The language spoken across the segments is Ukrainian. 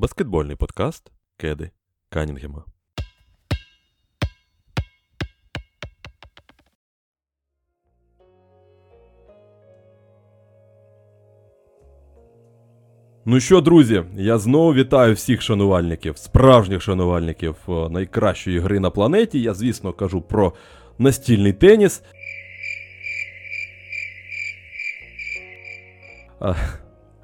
Баскетбольний подкаст Кеди Канінгема. Ну що, друзі, я знову вітаю всіх шанувальників, справжніх шанувальників е, найкращої гри на планеті. Я, звісно, кажу про настільний теніс. А,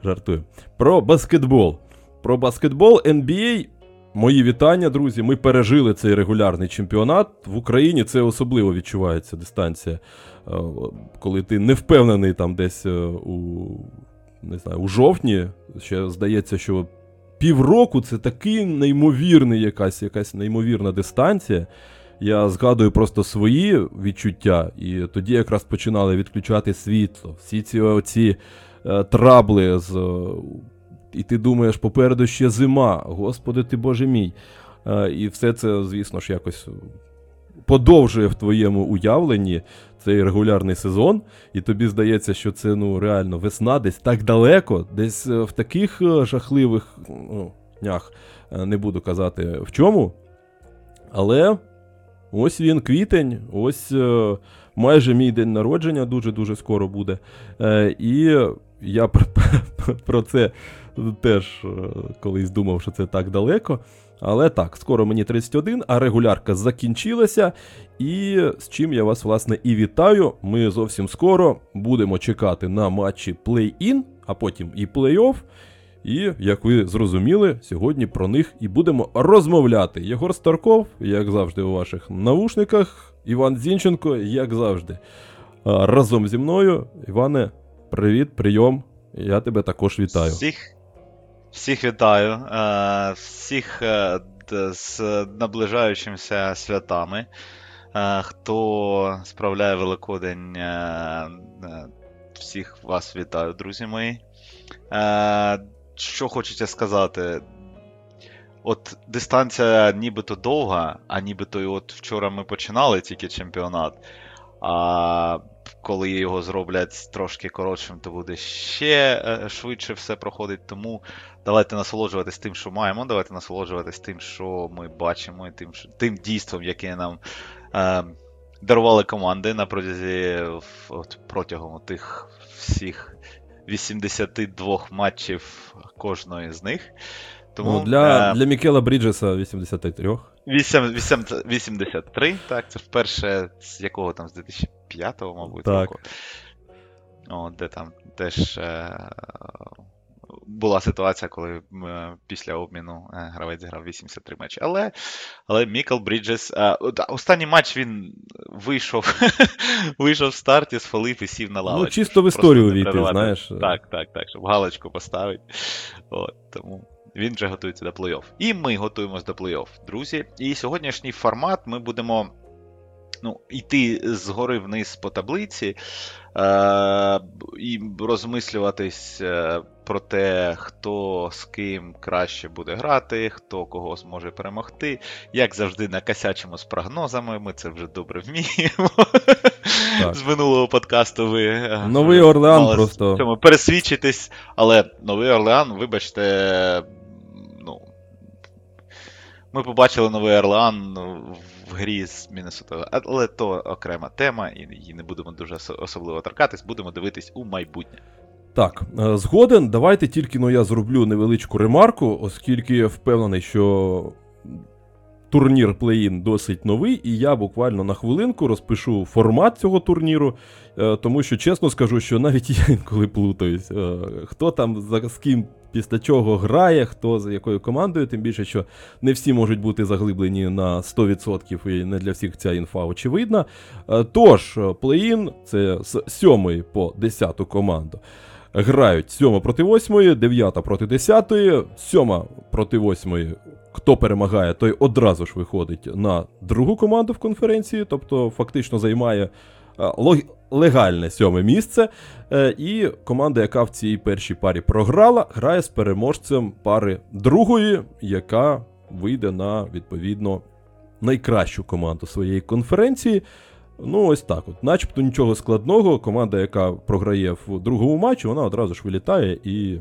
жартую. Про баскетбол. Про баскетбол NBA. Мої вітання, друзі. Ми пережили цей регулярний чемпіонат. В Україні це особливо відчувається дистанція, е, коли ти не впевнений там десь е, у не знаю, у жовтні. Ще здається, що півроку це такий неймовірний якась якась неймовірна дистанція. Я згадую просто свої відчуття, і тоді якраз починали відключати світло. Всі ці оці е, трабли з. І ти думаєш, попереду ще зима, Господи ти Боже мій. Е, і все це, звісно ж, якось подовжує в твоєму уявленні цей регулярний сезон, і тобі здається, що це ну реально весна десь так далеко, десь е, в таких е, жахливих ну, днях не буду казати в чому. Але ось він квітень, ось майже мій день народження дуже-дуже скоро буде. І я про це теж колись думав, що це так далеко. Але так, скоро мені 31, а регулярка закінчилася. І з чим я вас, власне, і вітаю. Ми зовсім скоро будемо чекати на матчі плей-ін, а потім і плей-офф. І, як ви зрозуміли, сьогодні про них і будемо розмовляти. Єгор Старков, як завжди, у ваших навушниках. Іван Зінченко, як завжди. Разом зі мною. Іване, привіт, прийом. Я тебе також вітаю. Всіх Всіх вітаю, е, всіх е, з наближаючимися святами. Е, хто справляє Великодень, всіх вас вітаю, друзі мої. Що хочеться сказати? От дистанція нібито довга, а нібито і от вчора ми починали тільки чемпіонат. А коли його зроблять трошки коротшим, то буде ще швидше все проходить. Тому давайте насолоджуватись тим, що маємо, давайте насолоджуватись тим, що ми бачимо, і тим що, тим дійством, яке нам е, дарували команди на протязі от, протягом тих всіх 82 матчів кожної з них. Тому, ну, Для е, для Мікела Бріджеса 83. 8, 8, 83, так, це вперше з якого там, з 2005-го, мабуть, так. року. О, де там теж е, була ситуація, коли е, після обміну е, гравець зіграв 83 матчі. Але але Мікл Бріджес. Е, останній матч він вийшов вийшов в старті, сфалив і сів на лавочку. Ну, чисто в історію війти, знаєш. Так, так, так, щоб галочку поставити. От, Тому він вже готується до плей-офф. І ми готуємось до плей-офф, друзі. І сьогоднішній формат ми будемо ну, йти згори вниз по таблиці е- і розмислюватись е, про те, хто з ким краще буде грати, хто кого зможе перемогти. Як завжди, накосячимо з прогнозами, ми це вже добре вміємо. Так. З минулого подкасту ви е, Новий Орлеан просто. Цьому пересвідчитись, але Новий Орлеан, вибачте, ну. Ми побачили Новий Орлеан в грі з Міннесотою, але то окрема тема, і її не будемо дуже особливо торкатись, будемо дивитись у майбутнє. Так, е, згоден, давайте тільки ну, я зроблю невеличку ремарку, оскільки я впевнений, що турнір плей-ін досить новий, і я буквально на хвилинку розпишу формат цього турніру, е, тому що чесно скажу, що навіть я інколи плутаюсь. Е, хто там з ким після чого грає, хто за якою командою, тим більше, що не всі можуть бути заглиблені на 100% і не для всіх ця інфа очевидна. Тож, плей-ін це з 7 по 10 команду грають 7 проти 8, 9 проти 10, 7 проти 8. Хто перемагає, той одразу ж виходить на другу команду в конференції, тобто фактично займає легальне сьоме місце. Е, і команда, яка в цій першій парі програла, грає з переможцем пари другої, яка вийде на відповідно найкращу команду своєї конференції. Ну, ось так. от. Начебто нічого складного. Команда, яка програє в другому матчі, вона одразу ж вилітає і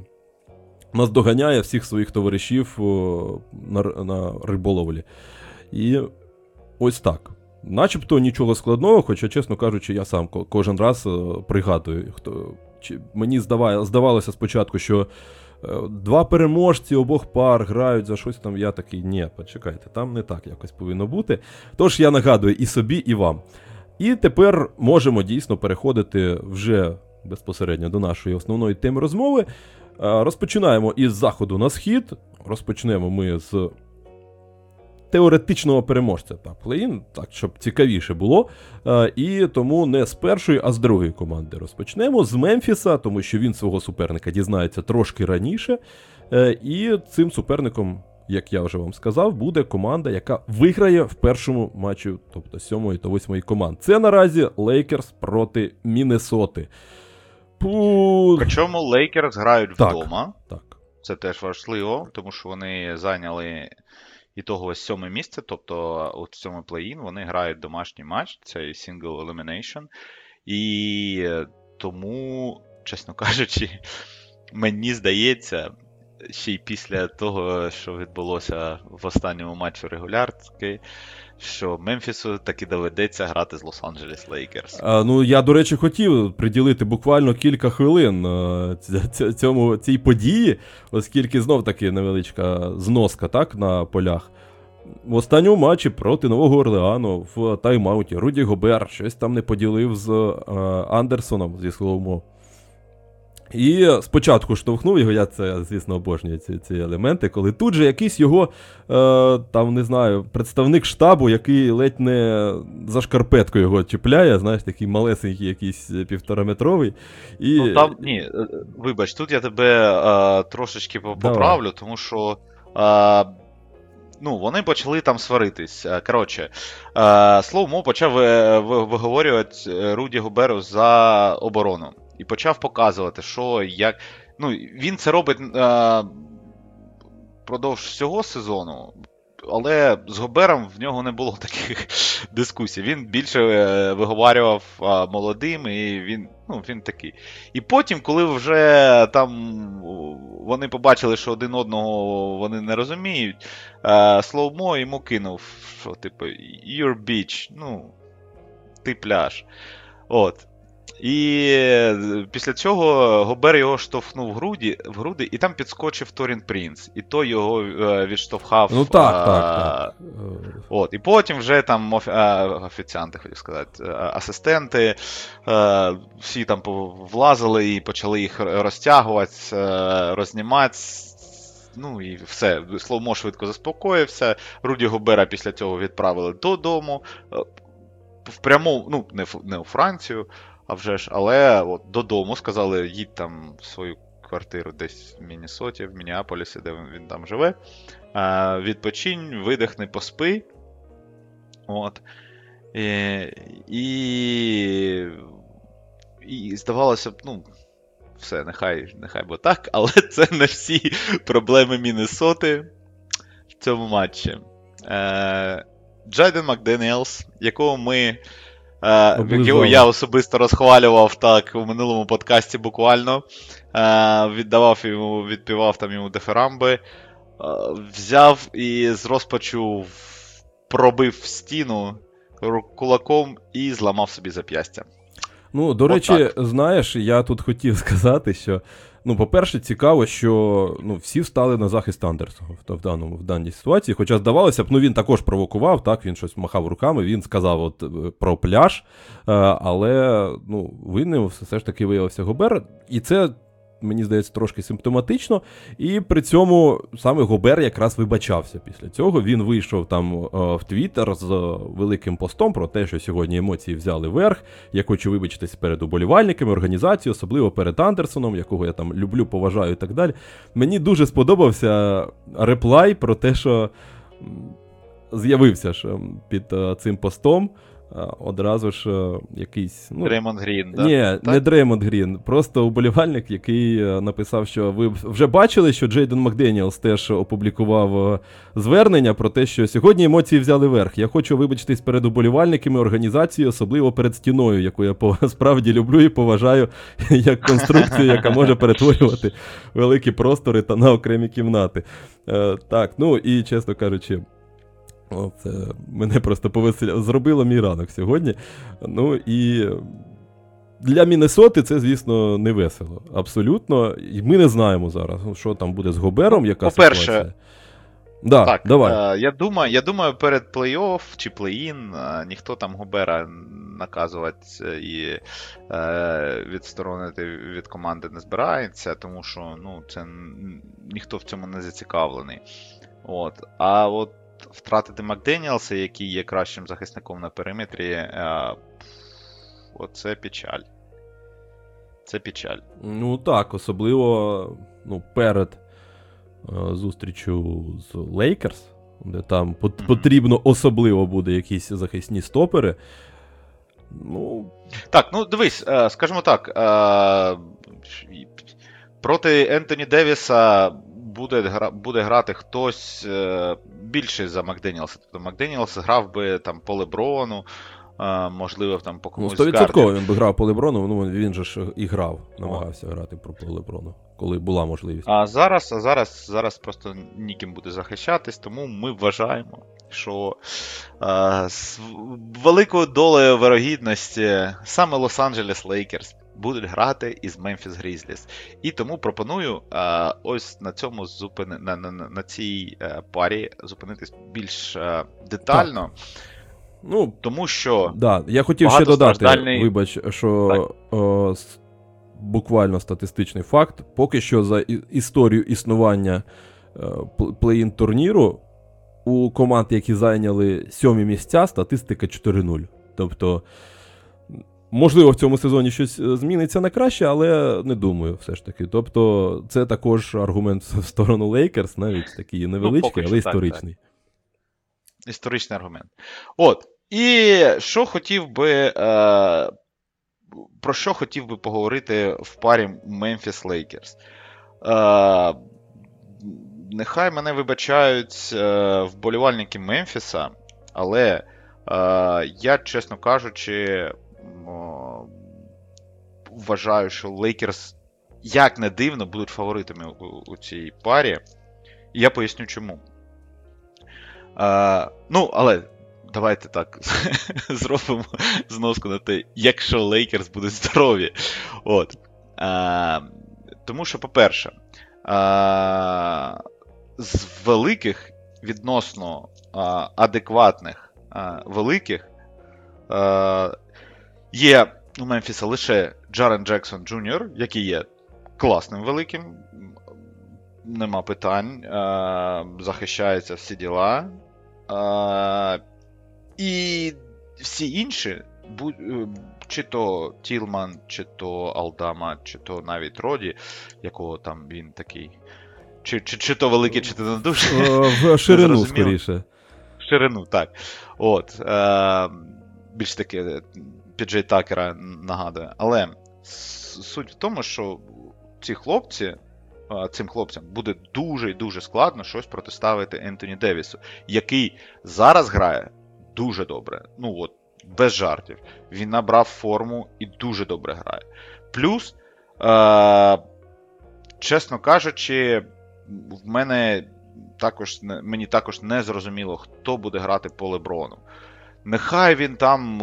наздоганяє всіх своїх товаришів на, на риболовлі. І ось так. Начебто нічого складного, хоча, чесно кажучи, я сам кожен раз е, пригадую. Хто, чи, Мені здаває, здавалося спочатку, що е, два переможці обох пар грають за щось там. Я такий, ні, почекайте, там не так якось повинно бути. Тож я нагадую і собі, і вам. І тепер можемо дійсно переходити вже безпосередньо до нашої основної теми розмови. Е, розпочинаємо із заходу на схід. Розпочнемо ми з теоретичного переможця та плей-ін, так, щоб цікавіше було. Е, і тому не з першої, а з другої команди розпочнемо. З Мемфіса, тому що він свого суперника дізнається трошки раніше. Е, і цим суперником. Як я вже вам сказав, буде команда, яка виграє в першому матчі, тобто сьомої та восьмої команд. Це наразі Лейкерс проти Міннесоти. Пу... Причому Лейкерс грають так, вдома. Так. Це теж важливо, тому що вони зайняли і того ось сьоме місце, тобто у цьому плей-ін вони грають домашній матч, це Single Elimination. І тому, чесно кажучи, мені здається, ще й після того, що відбулося в останньому матчі регулярки, що Мемфісу таки доведеться грати з Лос-Анджелес Лейкерс. Ну, я, до речі, хотів приділити буквально кілька хвилин цьому, цій події, оскільки знов таки невеличка зноска так, на полях. В останньому матчі проти Нового Орлеану в тайм-ауті Руді Гобер щось там не поділив з е, Андерсоном зі Словомо. І спочатку штовхнув його, я це, звісно, обожнюю ці ці елементи, коли тут же якийсь його, е, там, не знаю, представник штабу, який ледь не за шкарпетку його чіпляє, знаєш, такий малесенький, якийсь півтораметровий. І... Ну там, ні, е, вибач, тут я тебе е, трошечки поправлю, Давай. тому що. Е, Ну, вони почали там сваритись. Е, коротше, Слоумо почав виговорювати Руді Губеру за оборону і почав показувати, що як. Ну, Він це робить е, продовж всього сезону, але з Гобером в нього не було таких дискусій. Він більше е, виговарював е, молодим, і він ну, він такий. І потім, коли вже там вони побачили, що один одного вони не розуміють, е, Слоумо йому кинув, що, типу, Your beach, ну, ти пляж. От. І е, після цього Гобер його штовхнув в груді, в груди, і там підскочив Торін Принц. І той його е, відштовхав. Ну так, а, так, так. От, І потім вже там офіціанти, хотів сказати, асистенти, всі там влазили і почали їх розтягувати, рознімати. Ну і все. Словмо швидко заспокоївся. Руді Гобера після цього відправили додому. В пряму, ну, не, не у Францію. А вже ж, але от додому сказали, їдь там в свою квартиру десь в Міннесоті, в Мініаполісі, де він, там живе. А, Відпочинь, видихни, поспи. От. І, і, і здавалося б, ну, все, нехай нехай бо так, але це не всі проблеми Міннесоти в цьому матчі. Е, Джайден Макденіелс, якого ми Е, я особисто розхвалював так у минулому подкасті буквально. Е, віддавав йому, відпівав там йому деферамби. Е, взяв і з розпачу пробив стіну кулаком і зламав собі зап'ястя. Ну, до От речі, так. знаєш, я тут хотів сказати, що Ну, по-перше, цікаво, що ну, всі встали на захист Андерсона в даному в даній ситуації. Хоча здавалося б, ну він також провокував, так, він щось махав руками, він сказав от е, про пляж, е, але ну, винним все ж таки виявився Гобер. І це мені здається, трошки симптоматично. І при цьому саме Гобер якраз вибачався після цього. Він вийшов там е, в Твіттер з великим постом про те, що сьогодні емоції взяли верх. Я хочу вибачитись перед уболівальниками, організацією, особливо перед Андерсоном, якого я там люблю, поважаю і так далі. Мені дуже сподобався реплай про те, що. З'явився ж під цим постом одразу ж е, якийсь. Ну, Дреймонд Грін, да? Ні, так? не Дреймонд Грін. Просто уболівальник, який е, написав, що ви вже бачили, що Джейден Макденіелс теж опублікував е, звернення про те, що сьогодні емоції взяли верх. Я хочу вибачитись перед уболівальниками організації, особливо перед стіною, яку я справді люблю і поважаю як конструкцію, яка може перетворювати великі простори та на окремі кімнати. Так, ну і чесно кажучи. Це мене просто повеселяло. Зробило мій ранок сьогодні. Ну і для Міннесоти це, звісно, не весело. Абсолютно. І ми не знаємо зараз, що там буде з Гобером, яка По-перше, ситуація. Да, так, давай. Е, я думаю, я думаю, перед плей-офф чи плей-ін е, ніхто там Гобера наказувати і е, відсторонити від команди не збирається, тому що ну, це ніхто в цьому не зацікавлений. От. А от втратити Макденіалса, який є кращим захисником на периметрі, е, оце печаль. Це печаль. Ну так, особливо ну, перед е, зустрічю з Лейкерс, де там mm-hmm. потрібно особливо буде якісь захисні стопери. Ну... Так, ну дивись, е, скажімо так. Е, проти Ентоні Девіса буде гра, буде грати хтось е, більший за Макденіелса. Тобто Макденіелс грав би там по Леброну, е, можливо, там по комусь Ну, 100% він би грав по Леброну, ну він же ж і грав, намагався О. грати по Леброну, коли була можливість. А зараз а зараз, зараз просто ніким буде захищатись, тому ми вважаємо. Що е, з великою долею вирогідності саме Лос-Анджелес Лейкерс будуть грати із Memphis Grizzlies. І тому пропоную е, ось на цьому зупини... на, на, на цій е, парі зупинитись більш е, детально. Так. Ну, Тому що. Да, Я хотів ще додати, страждальний... вибач, що о, буквально статистичний факт. Поки що за історію існування плей-ін турніру у команд, які зайняли сьомі місця, статистика 4-0. Тобто. Можливо, в цьому сезоні щось е, зміниться на краще, але не думаю, все ж таки. Тобто, це також аргумент в сторону Лейкерс, навіть такий невеличкий, ну, але історичний. Так, так. Історичний аргумент. От. І що хотів би. Е, Про що хотів би поговорити в парі Memphis Lakers? Е, Нехай мене вибачають е, вболівальники Мемфіса, але е, я, чесно кажучи вважаю, що Лейкерс, як не дивно, будуть фаворитами у, у цій парі. І я поясню чому. А, Ну, але давайте так зробимо зноску на те, якщо Лейкерс будуть здорові. От. А, Тому що, по-перше, а, з великих відносно а, адекватних а, великих Є у Мемфіса лише Джарен Джексон Джуніор, який є класним великим, нема питань. Е, захищається всі діла. Е, і всі інші, е, чи то Тілман, чи то Алдама, чи то навіть Роді, якого там він такий. Чи чи, чи то великий, чи то не дуже. В ширину, скоріше. В ширину, так. От. Більш таке Піджей Такера нагадує. Але суть в тому, що ці хлопці, цим хлопцям буде дуже і дуже складно щось протиставити Ентоні Девісу, який зараз грає дуже добре. Ну от, без жартів. Він набрав форму і дуже добре грає. Плюс, е- чесно кажучи, в мене також мені також не зрозуміло, хто буде грати по Леброну. Нехай він там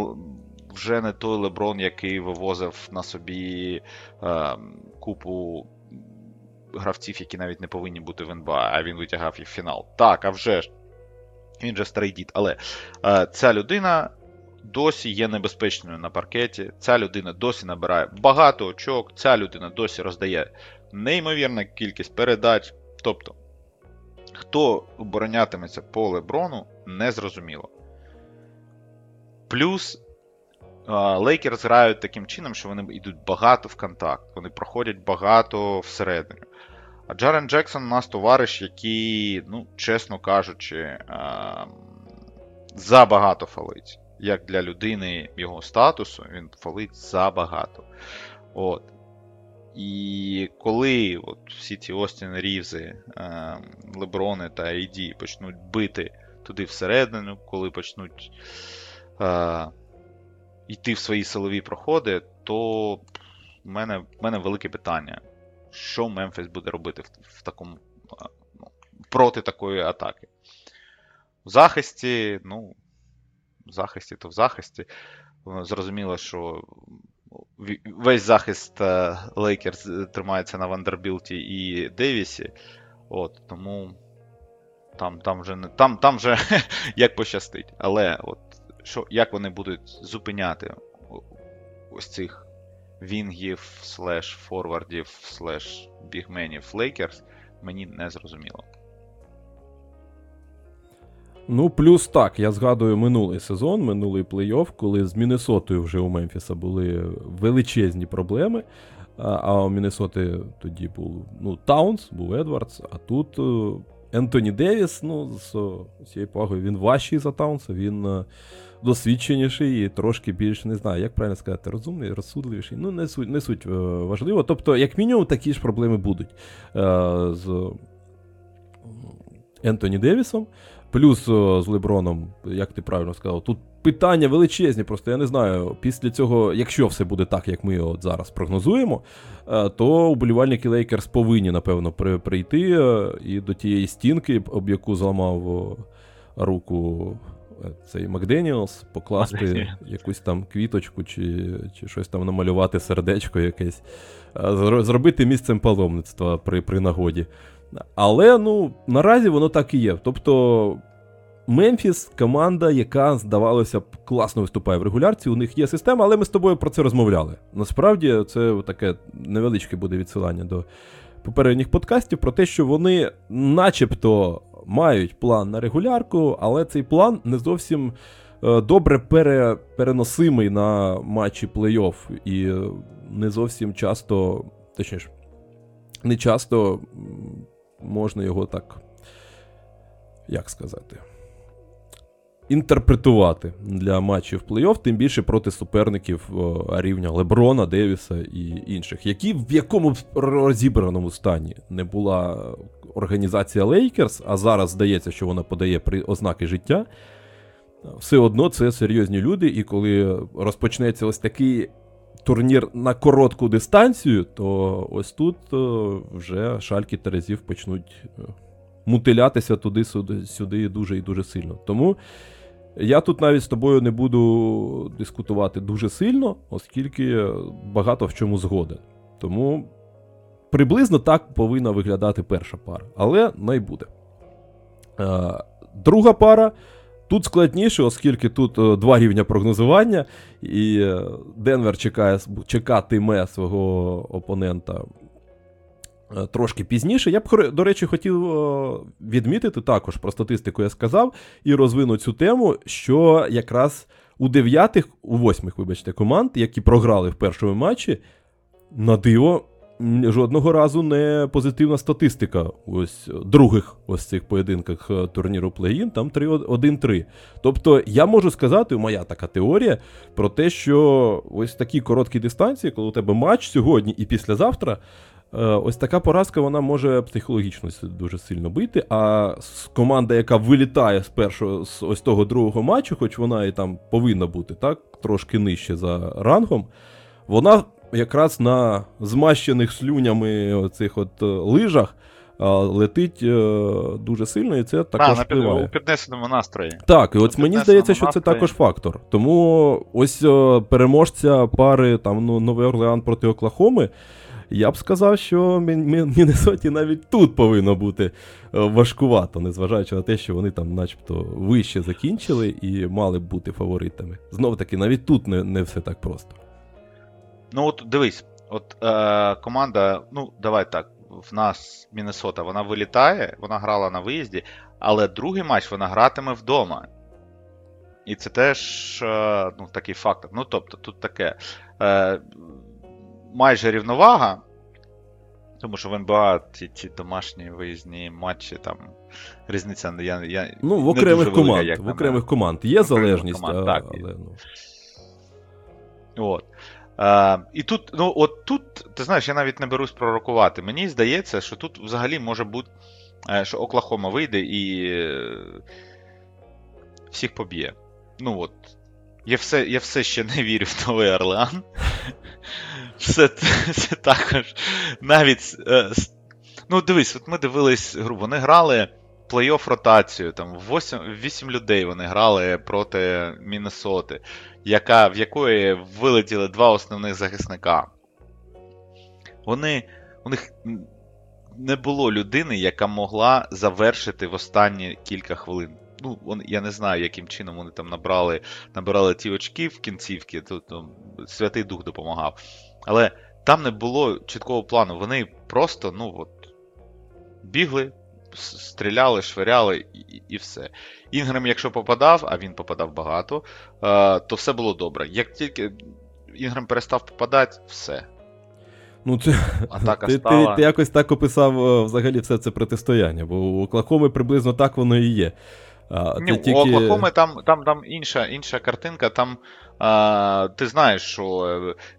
вже не той Леброн, який вивозив на собі е, купу гравців, які навіть не повинні бути в НБА, а він витягав їх в фінал. Так, а вже ж. Він же старий дід. Але е, ця людина досі є небезпечною на паркеті. Ця людина досі набирає багато очок, ця людина досі роздає неймовірна кількість передач. Тобто, хто оборонятиметься по Леброну, незрозуміло. Плюс Лейкерс грають таким чином, що вони йдуть багато в контакт, вони проходять багато всередину. А Джарен Джексон у нас товариш, який, ну, чесно кажучи, забагато фалить. як для людини його статусу, він фолить забагато. От. І коли от всі ці Остін Рівзи, Леброни та Ейді почнуть бити туди всередину, коли почнуть йти в свої силові проходи, то в мене в мене велике питання, що Мемфіс буде робити в, в такому ну, проти такої атаки. В захисті, ну, в захисті, то в захисті. Зрозуміло, що весь захист Лейкерс тримається на Вандербілті і Девісі. От, Тому там там вже там, там вже як пощастить. Але от, що, як вони будуть зупиняти ось цих вінгів, слеш форвардів, слеш бігменів Лейкерс, мені не зрозуміло. Ну, плюс так, я згадую минулий сезон, минулий плей-офф, коли з Міннесотою вже у Мемфіса були величезні проблеми. А у Міннесоти тоді був ну, Таунс, був Едвардс, а тут е, Ентоні Девіс, ну, з усією повагою, він важчий за Таунса, він е, досвідченіший і трошки більш, не знаю, як правильно сказати, розумний, розсудливіший. Ну, не суть не суть е, важливо. Тобто, як мінімум, такі ж проблеми будуть з Ентоні Девісом. Плюс з Леброном, як ти правильно сказав, тут питання величезні. Просто я не знаю. Після цього, якщо все буде так, як ми от зараз прогнозуємо, е, то уболівальники Лейкерс повинні, напевно, прийти е, і до тієї стінки, об яку зламав руку е, цей Макденіелс, покласти якусь там квіточку чи чи щось там намалювати сердечко якесь, зробити місцем паломництва при, при нагоді. Але ну, наразі воно так і є. Тобто Мемфіс команда, яка, здавалося б, класно виступає в регулярці. У них є система, але ми з тобою про це розмовляли. Насправді, це таке невеличке буде відсилання до попередніх подкастів про те, що вони начебто мають план на регулярку, але цей план не зовсім е, добре пере, переносимий на матчі плей-офф. І не зовсім часто, точніше, не часто можна його так, як сказати, інтерпретувати для матчів плей-офф, тим більше проти суперників рівня Леброна, Девіса і інших, які в якому розібраному стані не була організація Лейкерс, а зараз здається, що вона подає при ознаки життя. Все одно це серйозні люди, і коли розпочнеться ось такий турнір на коротку дистанцію, то ось тут е, вже шальки Терезів почнуть е, мутилятися туди-сюди сюди дуже і дуже сильно. Тому я тут навіть з тобою не буду дискутувати дуже сильно, оскільки багато в чому згоден. Тому приблизно так повинна виглядати перша пара, але не буде. Е, друга пара. Тут складніше, оскільки тут е, два рівня прогнозування, і е, Денвер чекає, чекатиме свого опонента трошки пізніше. Я б, до речі, хотів відмітити також про статистику, я сказав, і розвину цю тему, що якраз у дев'ятих, у восьмих, вибачте, команд, які програли в першому матчі, на диво жодного разу не позитивна статистика ось других ось цих поєдинках е, турніру плей-ін, там 1-3. Тобто я можу сказати, моя така теорія про те, що ось такі короткі дистанції, коли у тебе матч сьогодні і післязавтра. Е, ось така поразка вона може психологічно дуже сильно бити. А команда, яка вилітає з першого з ось того другого матчу, хоч вона і там повинна бути так, трошки нижче за рангом, вона якраз на змащених слюнями цих от е, лижах летить е, дуже сильно, і це також а, впливає. у піднесеному настрої. Так, і от мені здається, що це також фактор. Тому ось е, переможця пари там ну, Новий Орлеан проти Оклахоми. Я б сказав, що Міннесоті навіть тут повинно бути важкувато, незважаючи на те, що вони там, начебто, вище закінчили і мали б бути фаворитами. Знов таки, навіть тут не, не все так просто. Ну, от дивись, от е, команда, ну, давай так, в нас Міннесота, вона вилітає, вона грала на виїзді, але другий матч вона гратиме вдома. І це теж е, ну, такий фактор. Ну, тобто, тут таке е, майже рівновага. Тому що в НБА ці ці домашні виїзні матчі, там різниця я, я Ну, в окремих не команд. велика, в окремих команд є залежність, команд, а, так. але ну. От. Е, і тут, ну, от тут, ти знаєш, я навіть не берусь пророкувати. Мені здається, що тут взагалі може бути, е, що Оклахома вийде і е, всіх поб'є. Ну от. Я все я все ще не вірю в Новий Орлеан. Все це також. Навіть. Е, ну, дивись, от ми дивились гру, вони грали плей-офф ротацію. Там 8 8 людей вони грали проти Міннесоти, яка, в якої вилетіли два основних захисника. Вони, У них не було людини, яка могла завершити в останні кілька хвилин. Ну, я не знаю, яким чином вони там набрали набирали ті очки в кінцівки, тут там, Святий Дух допомагав. Але там не було чіткого плану. Вони просто, ну от, бігли, стріляли, швиряли і і все. Інгрем, якщо попадав, а він попадав багато, е, то все було добре. Як тільки Інгрем перестав попадати, все. Ну, це, Атака ти, стала... ти, ти якось так описав е, взагалі все це протистояння, бо у Оклахоми приблизно так воно і є. А, Ні, тільки... У Оклахоми там там, там інша інша картинка. Там а, ти знаєш, що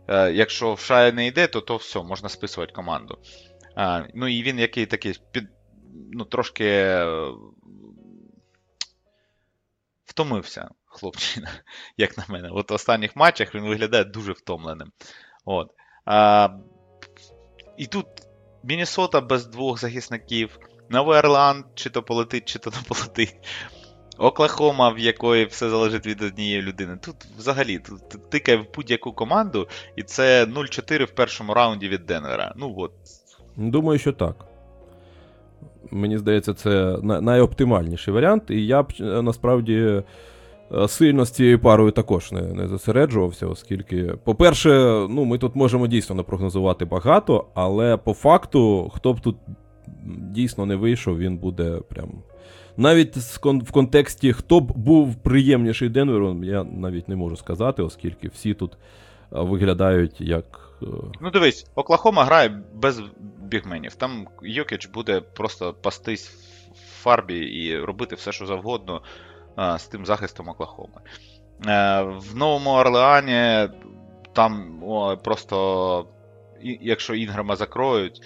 а, е, якщо в Шая не йде, то то все, можна списувати команду. А, Ну і він який такий під, ну, трошки е, втомився, хлопчина, як на мене. От в останніх матчах він виглядає дуже втомленим. От. А, І тут Міннесота без двох захисників. Новий Орланд, чи то полетить, чи то не полетить. Оклахома, в якої все залежить від однієї людини. Тут взагалі тут тикає в будь-яку команду, і це 0-4 в першому раунді від Денвера. Ну от. Думаю, що так. Мені здається, це найоптимальніший варіант, і я б е, насправді е, сильно з цією парою також не не зосереджувався, оскільки, по-перше, ну, ми тут можемо дійсно напрогнозувати багато, але по факту, хто б тут дійсно не вийшов, він буде прям. Навіть в контексті, хто б був приємніший Денверу, я навіть не можу сказати, оскільки всі тут виглядають як. Е, ну, дивись, Оклахома грає без бігменів. Там Йокіч буде просто пастись в фарбі і робити все, що завгодно а, з тим захистом Оклахоми. Е, в Новому Орлеані там о, просто, якщо Інграма закроють.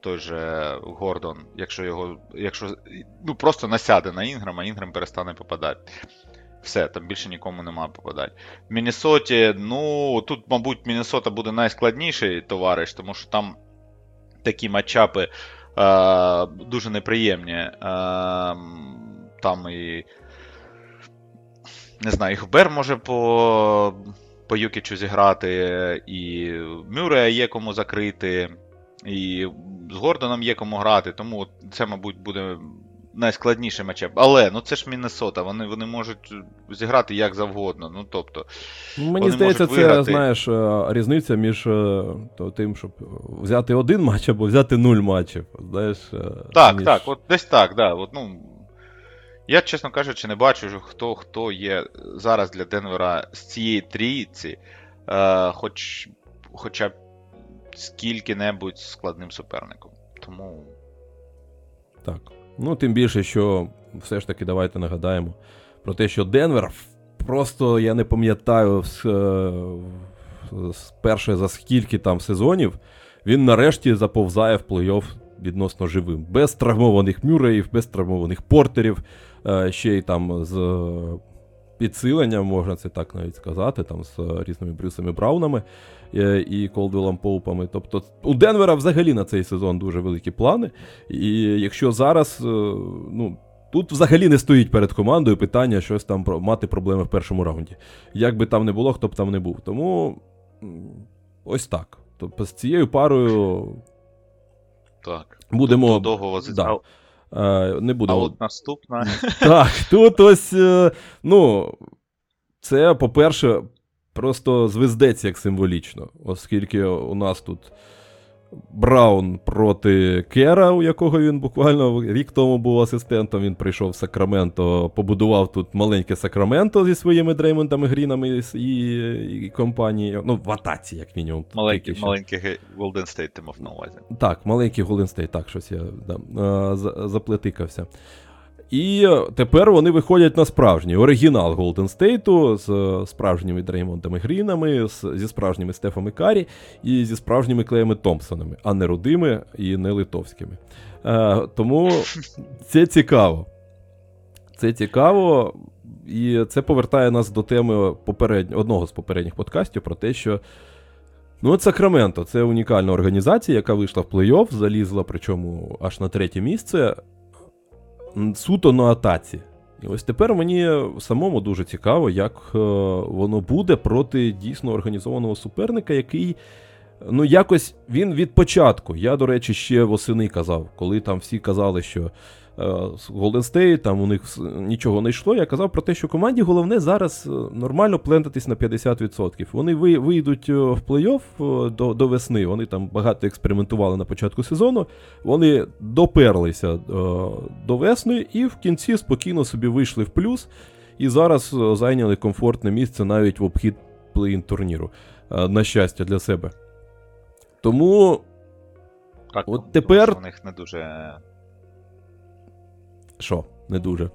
Той же Гордон, якщо його. якщо ну Просто насяде на Інграма, Інграм перестане попадати. Все, там більше нікому нема попадати. В Міннесоті, ну, тут, мабуть, Міннесота буде найскладніший товариш, тому що там такі матчапи е, дуже неприємні. Е, Там і. Не знаю, і Губер може по по Юкічу зіграти, і Мюрея є кому закрити. І з Гордоном є кому грати, тому це, мабуть, буде найскладніший матчап. Але ну це ж Міннесота, вони вони можуть зіграти як завгодно. Ну, тобто, Мені здається, це знаєш, е, різниця між е, то, тим, щоб взяти один матч або взяти нуль матчів. Знаєш, е, Так, між... так, от десь так, да. От, ну, Я, чесно кажучи, не бачу, хто хто є зараз для Денвера з цієї трійці, е, хоч, хоча б скільки-небудь складним суперником. Тому. Так. Ну, тим більше, що все ж таки давайте нагадаємо про те, що Денвер просто я не пам'ятаю з, з перше за скільки там сезонів, він нарешті заповзає в плей-офф відносно живим. Без травмованих мюреїв, без травмованих портерів, е, ще й там з підсиленням, можна це так навіть сказати, там з різними Брюсами Браунами е, і Колдвелом Поупами. Тобто у Денвера взагалі на цей сезон дуже великі плани. І якщо зараз, е, ну. Тут взагалі не стоїть перед командою питання щось там мати проблеми в першому раунді. Як би там не було, хто б там не був. Тому ось так. Тобто з цією парою. Так. Будемо. довго да. Е, не буду. А от наступна. Так, тут ось. Е, ну, це, по-перше, просто звездець як символічно, оскільки у нас тут Браун проти Кера, у якого він буквально рік тому був асистентом. Він прийшов в Сакраменто, побудував тут маленьке Сакраменто зі своїми Дреймондами Грінами і, і, і компанією. Ну, в атаці, як мінімум. Маленький маленький Golden State ти мав на увазі. Так, маленький Golden State, так, щось я да, заплетикався. І тепер вони виходять на справжній оригінал Голден Стейту з справжніми Дреймондами Грінами, зі справжніми Стефами Карі і зі справжніми Клеями Томпсонами, а не рудими і не литовськими. Е, Тому це цікаво. Це цікаво, і це повертає нас до теми попередньо, одного з попередніх подкастів про те, що. Ну, от Сакраменто це унікальна організація, яка вийшла в плей-офф, залізла, причому аж на третє місце суто на атаці. І ось тепер мені самому дуже цікаво, як е, воно буде проти дійсно організованого суперника, який. Ну, якось він від початку. Я, до речі, ще восени казав, коли там всі казали, що Golden State, там у них нічого не йшло. Я казав про те, що команді головне зараз е, нормально плентатись на 50%. Вони вийдуть е, в плей-офф е, до до весни. Вони там багато експериментували на початку сезону. Вони доперлися до весни і в кінці спокійно собі вийшли в плюс. І зараз зайняли комфортне місце навіть в обхід плей-ін турніру. На щастя для себе. Тому. Так, от тепер. У них не дуже що, не дуже.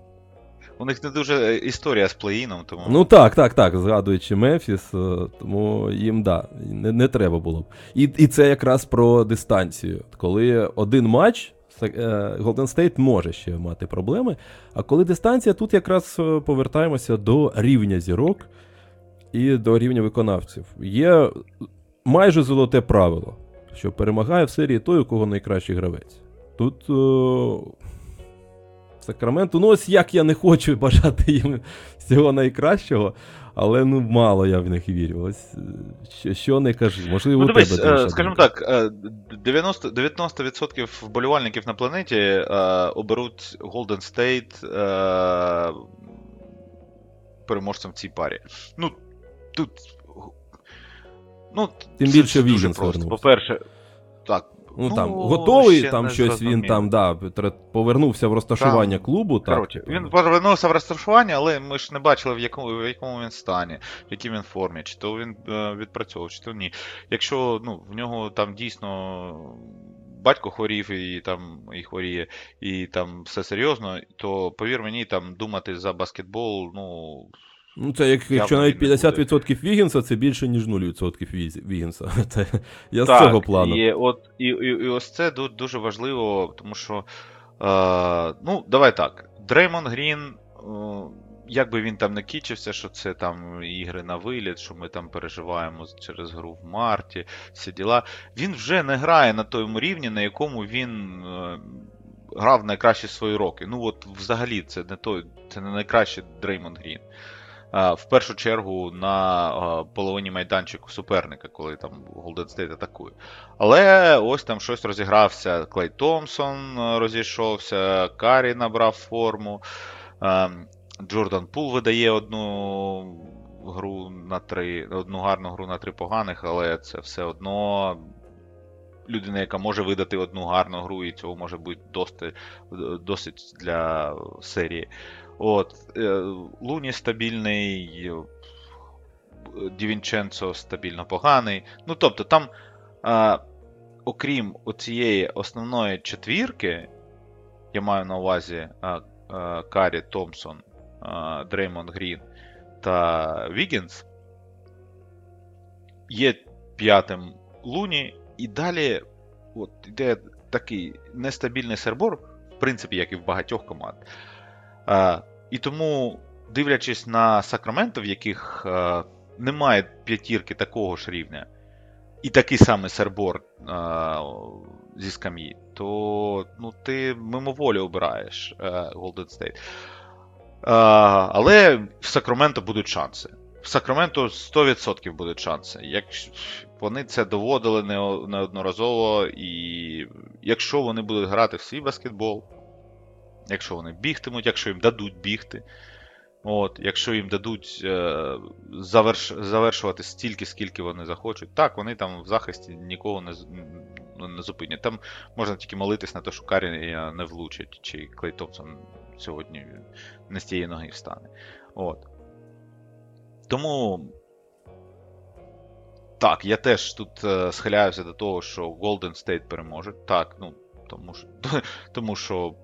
У них не дуже е, історія з плей-іном, тому. Ну так, так, так. Згадуючи Мефіс, е, тому їм да, не не треба було б. І і це якраз про дистанцію. Коли один матч, е, Golden State може ще мати проблеми. А коли дистанція, тут якраз повертаємося до рівня зірок і до рівня виконавців. Є майже золоте правило, що перемагає в серії той, у кого найкращий гравець. Тут. Сакраменту. Ну, ось як я не хочу бажати їм всього найкращого, але ну мало я в них вірю. Ось Що що не кажи. Можливо, ну, у дивись, тебе е, Скажімо так, 90% 90% вболівальників на планеті е, оберуть Golden State е, переможцем в цій парі. Ну, тут. Ну, Тим більше Вігінс вернувся. По-перше, так, Ну, ну там готовий, там щось зрозуміло. він там да, повернувся в розташування там, клубу. Так, коротше. Він повернувся в розташування, але ми ж не бачили, в якому в якому він стані, в якій він формі, чи то він е, відпрацьовував, чи то ні. Якщо ну, в нього там дійсно. Батько хворів і там і хворіє, і там все серйозно, то повір мені, там думати за баскетбол, ну Ну, це як, якщо навіть 50% Вігінса, це більше, ніж 0% Вігінса. Це, Я так, з цього плану. І от, і, і, і ось це дуже важливо, тому що. Е, ну, давай так. Дреймонд Грін, е, як би він там не кічився, що це там ігри на виліт, що ми там переживаємо через гру в марті, всі діла. Він вже не грає на тому рівні, на якому він. Е, Грав найкращі свої роки. Ну от взагалі це не той, це не найкращий Дреймонд Грін в першу чергу на половині майданчику суперника, коли там Golden State атакує. Але ось там щось розігрався. Клей Томпсон розійшовся, Карі набрав форму. Джордан Пул видає одну гру на три, одну гарну гру на три поганих, але це все одно. Людина, яка може видати одну гарну гру, і цього може бути досить, досить для серії. От, е, Луні стабільний, Дівінченцо стабільно поганий. Ну, тобто, там, а, окрім цієї основної четвірки, я маю на увазі а, а, Каррі, Томпсон, Дреймонд Грін та Вігінс, є п'ятим Луні, і далі от, йде такий нестабільний сумбур, в принципі, як і в багатьох команд. І тому, дивлячись на Сакраменто, в яких е, немає п'ятірки такого ж рівня, і такий самий сербор е, зі скам'ї, то ну, ти мимоволі обираєш е, Golden State. Е, але в Сакраменто будуть шанси. Сакраменто 100% будуть шанси. Як Вони це доводили неодноразово, і якщо вони будуть грати в свій баскетбол якщо вони бігтимуть, якщо їм дадуть бігти. От, Якщо їм дадуть е, заверш, завершувати стільки, скільки вони захочуть. Так, вони там в захисті нікого не не зупинять. Там можна тільки молитись на те, що Карі не влучить, чи Клей Томпсон сьогодні не з тієї ноги встане. От. Тому. Так, я теж тут е, схиляюся до того, що Golden State переможе. Так, ну, тому що тому що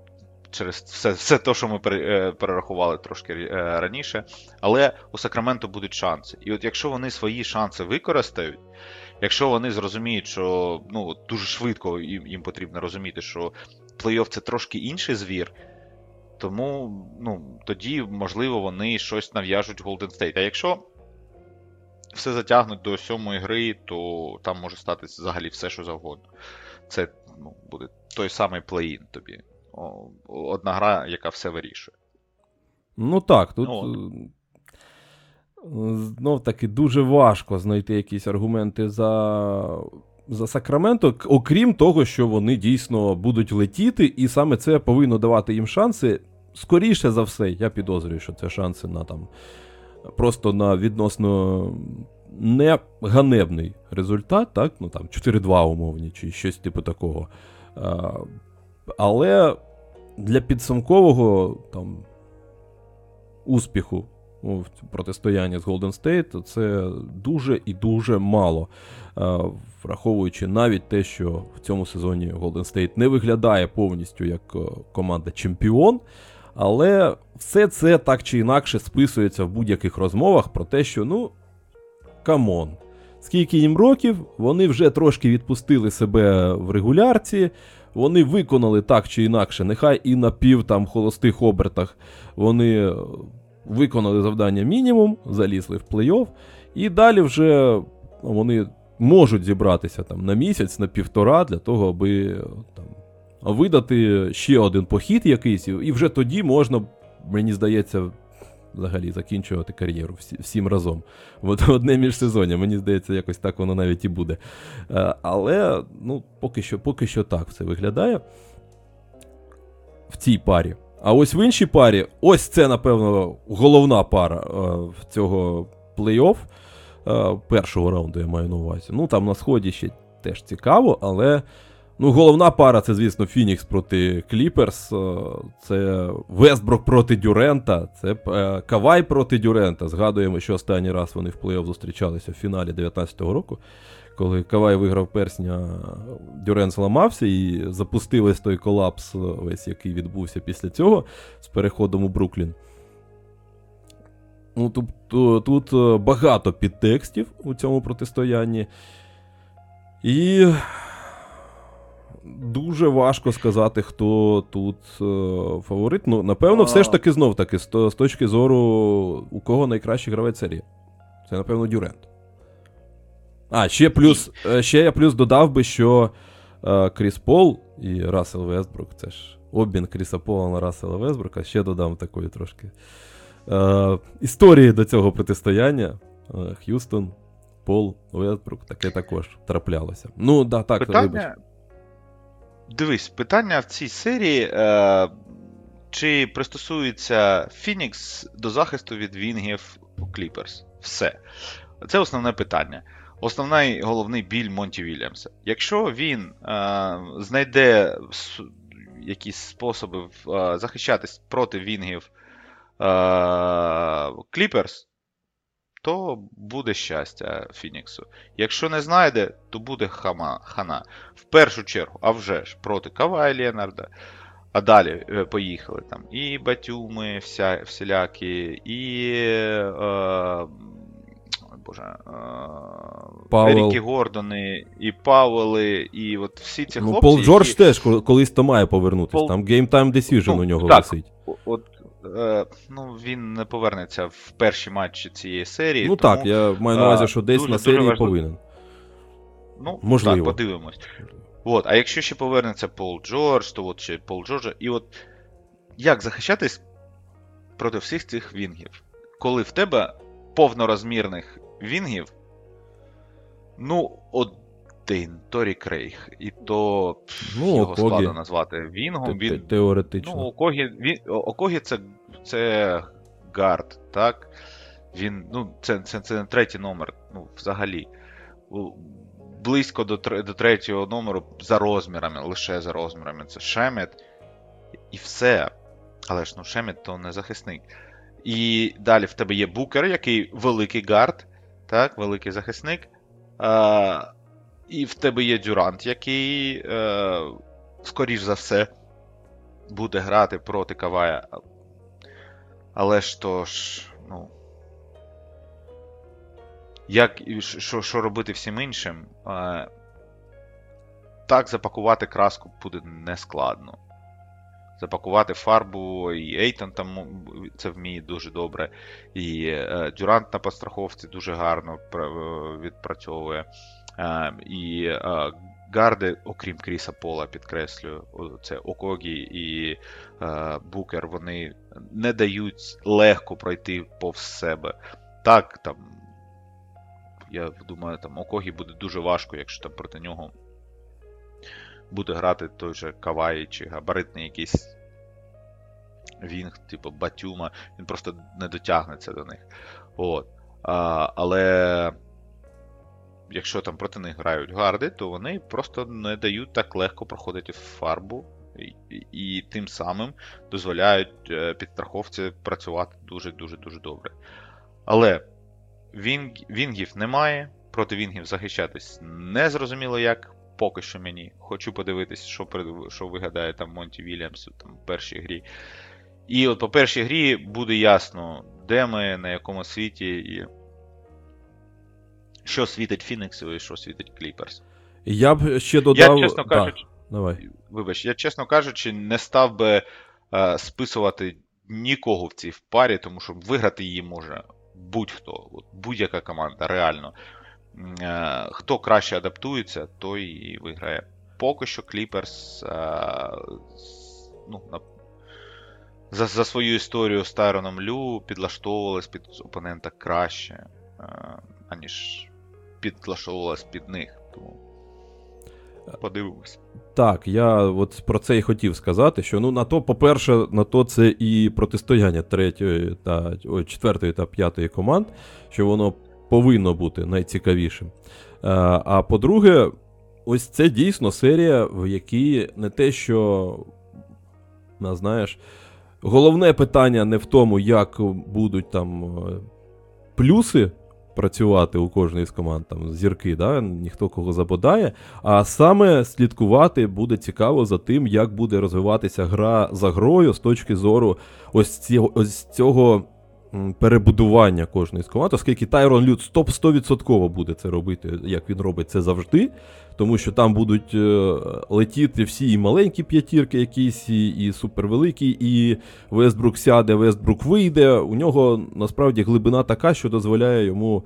через все все те, що ми е, перерахували трошки е, раніше. Але у Сакраменто будуть шанси. І от якщо вони свої шанси використають, якщо вони зрозуміють, що ну, дуже швидко їм, їм потрібно розуміти, що плей-офф це трошки інший звір. Тому ну, тоді, можливо, вони щось нав'яжуть Golden State. А якщо все затягнуть до сьомої гри, то там може статися взагалі все, що завгодно. Це ну, буде той самий плей-ін тобі. Одна гра, яка все вирішує. Ну так, тут. Ну, Знов таки дуже важко знайти якісь аргументи за за Сакраменто, окрім того, що вони дійсно будуть летіти, і саме це повинно давати їм шанси. Скоріше за все, я підозрюю, що це шанси на там просто на відносно не ганебний результат, так? Ну там 4-2 умовні, чи щось типу такого. А, Але для підсумкового там успіху в протистоянні з Golden State це дуже і дуже мало. Враховуючи навіть те, що в цьому сезоні Golden State не виглядає повністю як е, команда чемпіон. Але все це так чи інакше списується в будь-яких розмовах про те, що, ну, come on. Скільки їм років, вони вже трошки відпустили себе в регулярці, вони виконали так чи інакше, нехай і на пів там холостих обертах вони виконали завдання мінімум, залізли в плей-офф, і далі вже вони можуть зібратися там на місяць, на півтора для того, аби там видати ще один похід якийсь, і вже тоді можна, мені здається, взагалі закінчувати кар'єру всім разом. В одне міжсезоння, мені здається, якось так воно навіть і буде. Е, але ну, поки що поки що так все виглядає в цій парі. А ось в іншій парі, ось це, напевно, головна пара е, цього плей-офф. Е, першого раунду я маю на увазі. Ну, там на сході ще теж цікаво, але Ну, головна пара це, звісно, Фінікс проти Кліперс. Е, це Вестброк проти Дюрента, це е, Кавай проти Дюрента. Згадуємо, що останній раз вони в плей-офф зустрічалися в фіналі 19-го року, коли Кавай виграв персня, Дюрент зламався і запустив ось той колапс, весь який відбувся після цього з переходом у Бруклін. Ну, Тобто тут е, багато підтекстів у цьому протистоянні. І дуже важко сказати, хто тут е, фаворит. Ну, напевно, все ж таки знов таки, з точки зору, у кого найкращий гравець серії. Це, напевно, Дюрент. А, ще плюс, е, ще я плюс додав би, що е, Кріс Пол і Рассел Вестбрук, це ж обмін Кріса Пола на Рассела Вестбрука, ще додам такої трошки е, історії до цього протистояння. Е, Х'юстон, Пол, Вестбрук, таке також траплялося. Ну, да, так, Питання, вибач. Дивись, питання в цій серії. Е, Чи пристосується Фінікс до захисту від Вінгів у Кліперс? Все. Це основне питання. Основний головний біль Монті Вільямса. Якщо він е, знайде якісь способи е, захищатись проти Вінгів Кліперс, то буде щастя Фініксу. Якщо не знайде, то буде хана, хана. В першу чергу, а вже ж, проти Кава і Ленарда. А далі е, поїхали там і Батюми вся, всілякі, і. Е, Боже, е, Еріки Гордони, і Павели, і от всі ці ну. Пол Джордж які... теж колись то має повернутися. Пол... Там Game Time Decision ну, у нього так, висить. От Е, ну, він не повернеться в перші матчі цієї серії. Ну тому, так, я маю на увазі, що десь дуже, на серії дуже повинен. Ну, Можливо. так, подивимось. От, А якщо ще повернеться Пол Джордж, то от ще Пол Джорджа. І от як захищатись проти всіх цих вінгів? Коли в тебе повнорозмірних вінгів, ну, один Торі Крейг. І то ну, його Окогі. складно назвати Вінгом. Він, Теоретично. Ну, Окогі, він, Окогі це це гард, так? Він, ну, Це це, це третій номер, ну, взагалі. близько до до третього номеру за розмірами, лише за розмірами. Це Шемет. І все. Але ж ну Шемет то не захисник. І далі в тебе є Букер, який великий гард, так, великий захисник. А, І в тебе є Дюрант, який, е, скоріш за все, буде грати проти Кавая. Але ж то ж, ну. Як що що робити всім іншим? Е, так, запакувати краску буде нескладно. Запакувати фарбу, і Ейтон там це вміє дуже добре. І е, Дюрант на постраховці дуже гарно відпрацьовує. Е, і е, гарди, окрім Кріса Пола, підкреслюю, це Окогі і е, Букер, вони не дають легко пройти повз себе. Так, там я думаю, там Окогі буде дуже важко, якщо там проти нього буде грати той же Кавай чи габаритний якийсь Вінг, типу Батюма, він просто не дотягнеться до них. От. А, Але якщо там проти них грають гарди, то вони просто не дають так легко проходити фарбу. І, і, і тим самим дозволяють е, підстраховці працювати дуже-дуже дуже добре. Але Вінг, Вінгів немає. Проти Вінгів захищатись не зрозуміло як. Поки що мені. Хочу подивитися, що що вигадає там Монті Вільямс там, в першій грі. І от по першій грі буде ясно, де ми, на якому світі, і що світить Фініксу і що світить Кліперс. Я б ще додав. Я, чесно кажучи, да, давай. Вибач, я, чесно кажучи, не став би е, списувати нікого в цій парі, тому що виграти її може будь-хто, будь-яка команда, реально. Е, хто краще адаптується, той і виграє. Поки що Кліперс е, ну, за за свою історію з Тайроном Лю підлаштовувалась під опонента краще, е, аніж підлаштовувалась під них. Тому подивимось. Так, я от про це і хотів сказати, що ну на то, по-перше, на то це і протистояння третьої та о, четвертої та п'ятої команд, що воно повинно бути найцікавішим. А, е, по-друге, ось це дійсно серія, в якій не те, що, знаєш, головне питання не в тому, як будуть там е, плюси працювати у кожної з команд, там зірки, да, ніхто кого забодає. А саме слідкувати буде цікаво за тим, як буде розвиватися гра за грою з точки зору ось цього, ось цього перебудування кожної з команд, оскільки Тайрон Люд 100% буде це робити, як він робить це завжди. Тому що там будуть е, летіти всі і маленькі п'ятірки, якісь, і, і супервеликі, і Вестбрук сяде, Вестбрук вийде. У нього насправді глибина така, що дозволяє йому.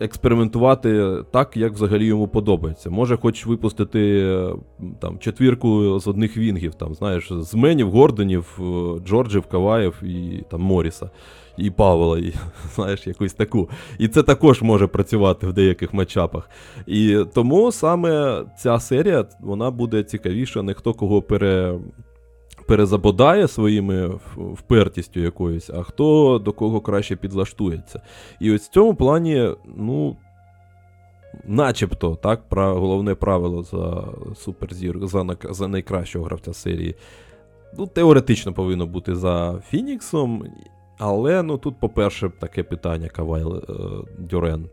Експериментувати так, як взагалі йому подобається. Може, хоч випустити е, там четвірку з одних вінгів, там, знаєш, з Менів, Гордонів, е, Джорджів, Каваєв і там Моріса. І Павла, і знаєш, якусь таку. І це також може працювати в деяких матчапах. І тому саме ця серія вона буде цікавіша, не хто кого пере, перезабодає своїми впертістю якоюсь, а хто до кого краще підлаштується. І ось в цьому плані, ну. Начебто, так, про головне правило за суперзір, за за найкращого гравця серії. Ну, Теоретично повинно бути за Фініксом. Але ну, тут, по-перше, таке питання Кавайл е, Дюрент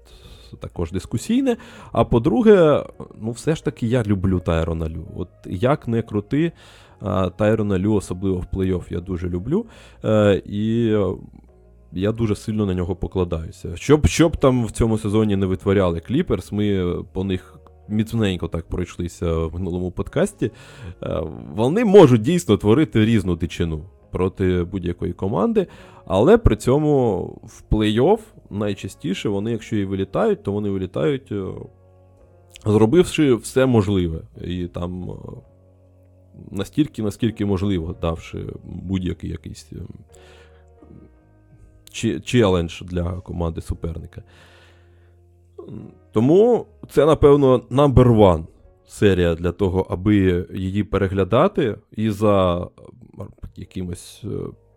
також дискусійне. А по-друге, ну, все ж таки я люблю Тайрона Лю. От як не крути, Тайрона Лю, особливо в плей-офф, я дуже люблю. Е, і я дуже сильно на нього покладаюся. Щоб щоб там в цьому сезоні не витворяли Кліперс, ми по них. Міцненько так пройшлися в минулому подкасті. Е, вони можуть дійсно творити різну дичину проти будь-якої команди, але при цьому в плей-офф найчастіше вони, якщо і вилітають, то вони вилітають, е, зробивши все можливе. І там настільки, наскільки можливо, давши будь-який якийсь е, челендж для команди суперника. Тому це, напевно, number one серія для того, аби її переглядати і за якимось е,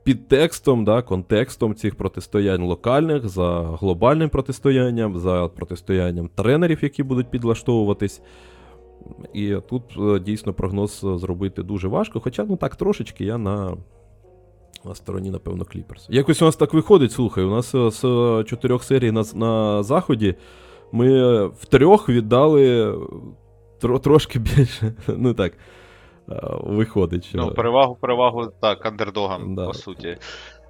підтекстом, да, контекстом цих протистоянь локальних, за глобальним протистоянням, за протистоянням тренерів, які будуть підлаштовуватись. І тут е, дійсно прогноз зробити дуже важко. Хоча, ну так, трошечки я на на стороні, напевно, Кліперс. Якось у нас так виходить, слухай, у нас е, з чотирьох серій на на заході ми в трьох віддали тро, трошки більше. Ну так, е, виходить. Ну, перевагу, перевагу, так, андердогам, да. по суті.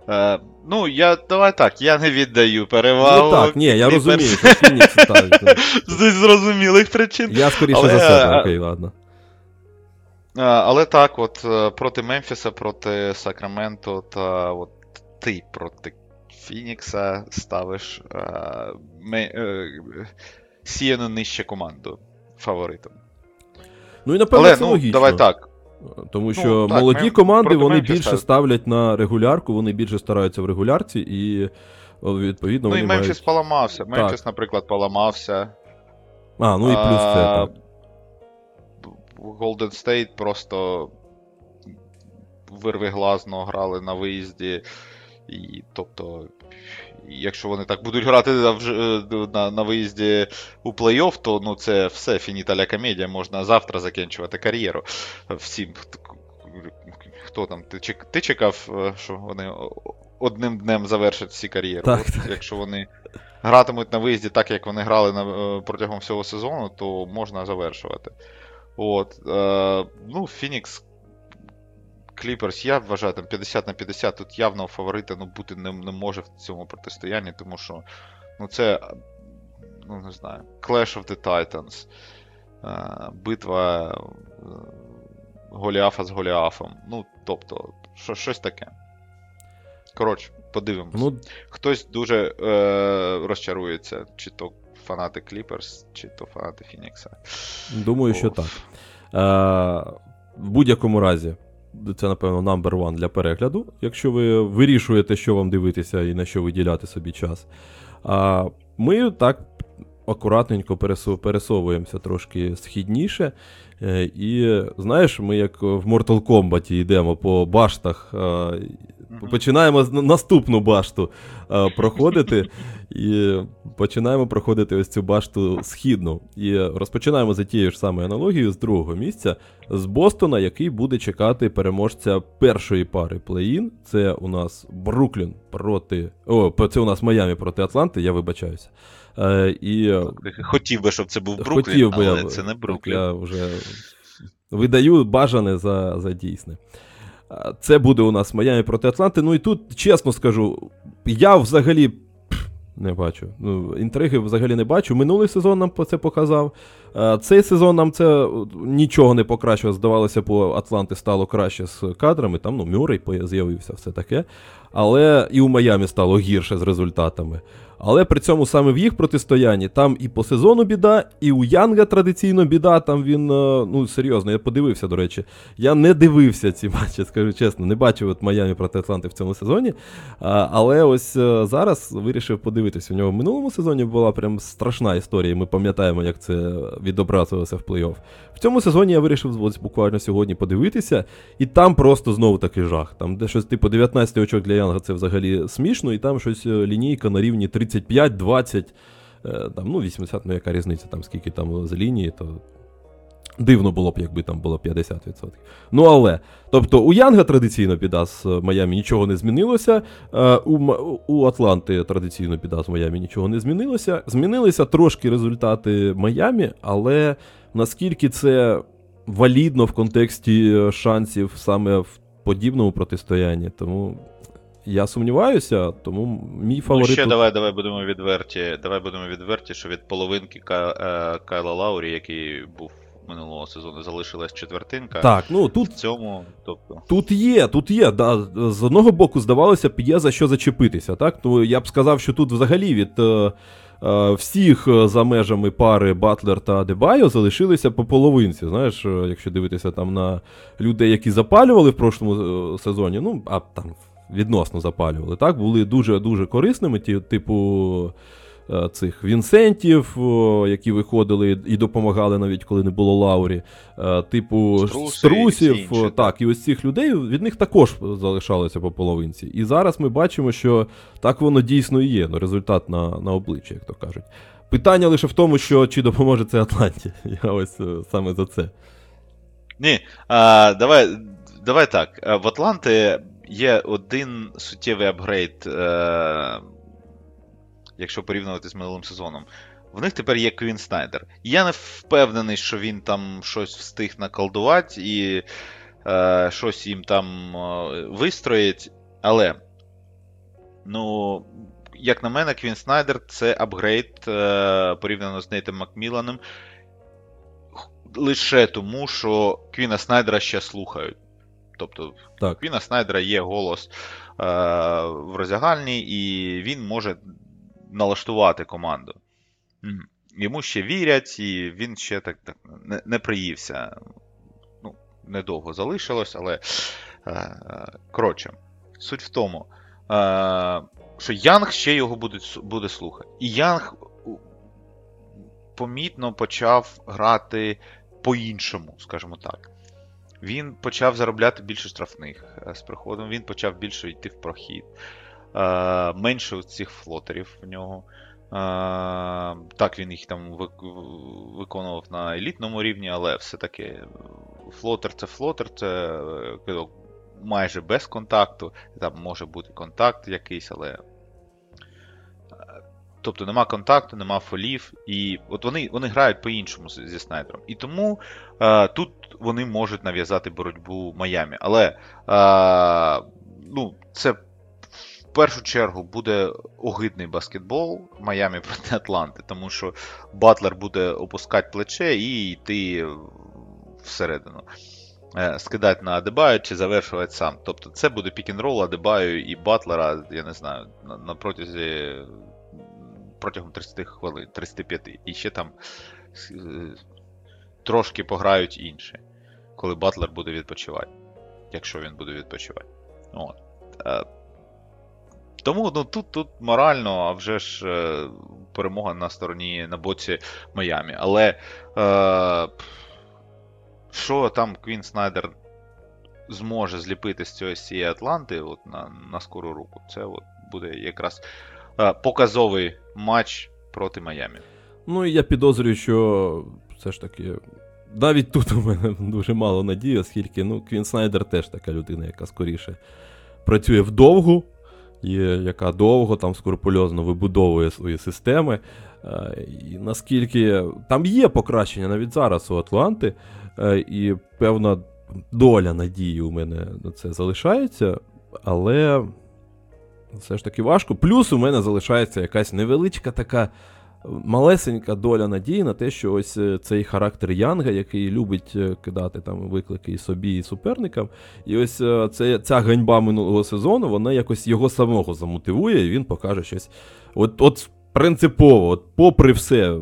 Е, Ну, я давай так, я не віддаю перевагу. Ну так, ні, я розумію, що Фінікс так. З зрозумілих причин. Я скоріше Але... за себе, окей, ладно. Але так, от е, проти Мемфіса, проти Сакраменто та от ти проти Фінікса ставиш е, е, сіяну нижче команду фаворитом. Ну і напевно Але, це ну, логічно. Давай так. Тому ну, що ну, так, молоді команди вони більше ставлять на регулярку, вони більше стараються в регулярці, і відповідно. Ну вони і Мемфіс мають... поламався. Мемфіс, наприклад, поламався. А, ну і плюс це. так. Golden State просто вирвиглазно грали на виїзді. І, Тобто, якщо вони так будуть грати на на виїзді у плей-офф, то ну, це все фініталя комедія, можна завтра закінчувати кар'єру. Всім. Хто там? Ти ти чекав, е, що вони одним днем завершать всі кар'єри? Так, так. Якщо вони гратимуть на виїзді так, як вони грали на, е, протягом всього сезону, то можна завершувати. От, е, Ну, Фінікс Кліперс, я вважаю, там 50 на 50 тут явного фаворита ну, бути не, не може в цьому протистоянні, тому що ну, це, ну не знаю, Clash of the Titans, е, битва е, Голіафа з Голіафом. Ну, тобто, що, щось таке. Коротше, подивимось. Ну... Хтось дуже е, розчарується, чи то фанати Кліперс, чи то фанати Фінікса. Думаю, О. що так. Е, В будь-якому разі, це, напевно, number one для перегляду, якщо ви вирішуєте, що вам дивитися і на що виділяти собі час. А ми так акуратненько пересовуємося трошки східніше. Е, і знаєш, ми як в Mortal Kombat йдемо по баштах Починаємо наступну башту проходити. І починаємо проходити ось цю башту східну. І розпочинаємо за тією ж самою аналогією з другого місця, з Бостона, який буде чекати переможця першої пари плей-ін. Це у нас Бруклін проти. О, це у нас Майамі проти Атланти, я вибачаюся. Е, і... Хотів би, щоб це був Бруклін, Хотів би але це не Бруклін. Я вже видаю бажане за, за дійсне. Це буде у нас Майами проти Атланти. Ну і тут, чесно скажу, я взагалі не бачу. Ну, Інтриги взагалі не бачу. Минулий сезон нам це показав. Цей сезон нам це нічого не покращило. Здавалося, по Атланти стало краще з кадрами. Там ну, Мюррей з'явився, все таке. Але і у Майамі стало гірше з результатами. Але при цьому саме в їх протистоянні там і по сезону біда, і у Янга традиційно біда. Там він, е, ну серйозно, я подивився, до речі. Я не дивився ці матчі, скажу чесно, не бачив от Майамі проти Атланти в цьому сезоні. Але ось е, зараз вирішив подивитися. У нього в минулому сезоні була прям страшна історія. Ми пам'ятаємо, як це відобразилося в плей-офф. Цьому сезоні я вирішив ось буквально сьогодні подивитися, і там просто знову такий жах. Там де щось типу 19 очок для Янга це взагалі смішно, і там щось е, лінійка на рівні 35, 20, е, там, ну 80, ну яка різниця, там скільки там з лінії, то. Дивно було б, якби там було 50%. Ну але, тобто у Янга традиційно біда з Майами нічого не змінилося. Е, у у Атланти традиційно біда з Майами нічого не змінилося. Змінилися трошки результати Майами, але наскільки це валідно в контексті шансів саме в подібному протистоянні, тому я сумніваюся, тому мій фаворит. Ну, ще тут... давай давай будемо відверті. Давай будемо відверті, що від половинки. Е, Кайла Лаурі, який був минулого сезону, залишилась четвертинка. Так, ну тут в цьому, тобто. Тут є, тут є. Да, З одного боку, здавалося б, є за що зачепитися. так? Ну, Я б сказав, що тут взагалі від. Е, е всіх за межами пари Батлер та Дебайо залишилися по половинці. Знаєш, е, якщо дивитися там на людей, які запалювали в прошлому сезоні, ну, а там відносно запалювали. Так, були дуже-дуже корисними, ті, типу е, цих Вінсентів, які виходили і допомагали навіть коли не було Лаурі, е, типу Струси, Струсів. і так, і ось цих людей від них також залишалося по половинці. І зараз ми бачимо, що так воно дійсно і є. Ну, результат на, на обличчі, як то кажуть. Питання лише в тому, що чи допоможе це Атланті. Я ось е, саме за це. Ні, а, давай, давай так. Е, В Атланти є один суттєвий апгрейд, е, якщо порівнювати з минулим сезоном. В них тепер є Квін Снайдер. Я не впевнений, що він там щось встиг наколдувати і е, щось їм там е, вистроїть. Але, ну, як на мене, Квін Снайдер це апгрейд е, порівняно з Нейтом Макміланом лише тому, що Квіна Снайдера ще слухають. Тобто, Так. Квіна Снайдера є голос е, в роздягальні, і він може налаштувати команду. Йому ще вірять, і він ще так, так не, не приївся. Ну, недовго залишилось, але. Е, коротше, суть в тому, е, що Янг ще його буде, буде слухати. І Янг помітно почав грати по-іншому, скажімо так. Він почав заробляти більше штрафних е, з приходом, він почав більше йти в прохід. Е, менше цих флотерів в нього. Е, так, він їх там виконував на елітному рівні, але все-таки е, флотер це флотер, це майже без контакту. Там може бути контакт якийсь, але. Тобто нема контакту, нема фолів, і от вони вони грають по-іншому зі снайдером. І тому е, тут вони можуть нав'язати боротьбу Майамі. Але е, ну, це першу чергу буде огидний баскетбол Майамі проти Атланти, тому що Батлер буде опускати плече і йти всередину. Е, Скидати на Адебаю чи завершувати сам. Тобто це буде пік-н-рол Адебаю і Батлера, я не знаю, на, протязі протягом 30 хвилин, 35. І ще там е, трошки пограють інші, коли Батлер буде відпочивати. Якщо він буде відпочивати. От. Тому ну, тут, тут морально, а вже ж е, перемога на стороні на боці Майамі. Але е, що там Квін Снайдер зможе зліпити з цього цієї Атланти от, на, на скору руку, це от буде якраз е, показовий матч проти Майамі. Ну і я підозрюю, що все ж таки. Навіть тут у мене дуже мало надії, оскільки ну, Квін Снайдер теж така людина, яка скоріше працює вдовгу, є, яка довго там скрупульозно вибудовує свої системи. Е, І наскільки там є покращення навіть зараз у Атланти, е, і певна доля надії у мене на це залишається, але все ж таки важко. Плюс у мене залишається якась невеличка така малесенька доля надії на те, що ось е, цей характер Янга, який любить е, кидати там виклики і собі, і суперникам. І ось е, це, ця ганьба минулого сезону, вона якось його самого замотивує, і він покаже щось. От, от принципово, от попри все,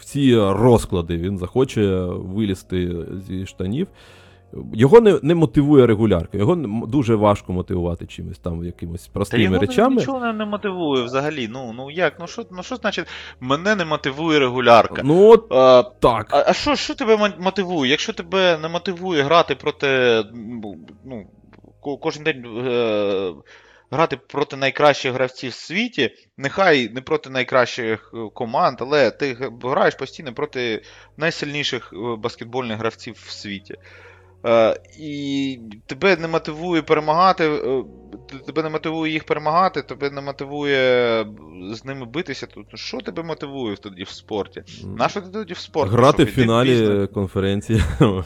всі розклади, він захоче вилізти зі штанів. Його не, не мотивує регулярка, його дуже важко мотивувати чимось там, якимось Та простими його речами. нічого не, не мотивує взагалі. Ну, ну як? Ну що, ну що значить, мене не мотивує регулярка? Ну, от А, так. А, а що, що тебе мотивує? Якщо тебе не мотивує грати проти. Ну, кожен день е, грати проти найкращих гравців в світі, нехай не проти найкращих е, команд, але ти граєш постійно проти найсильніших е, баскетбольних гравців в світі. Е, і тебе не мотивує перемагати, е, тебе не мотивує їх перемагати, тебе не мотивує з ними битися. То що тебе мотивує тоді в спорті? На що ти тоді в спорт? Грати в фіналі бізнес? конференції. А,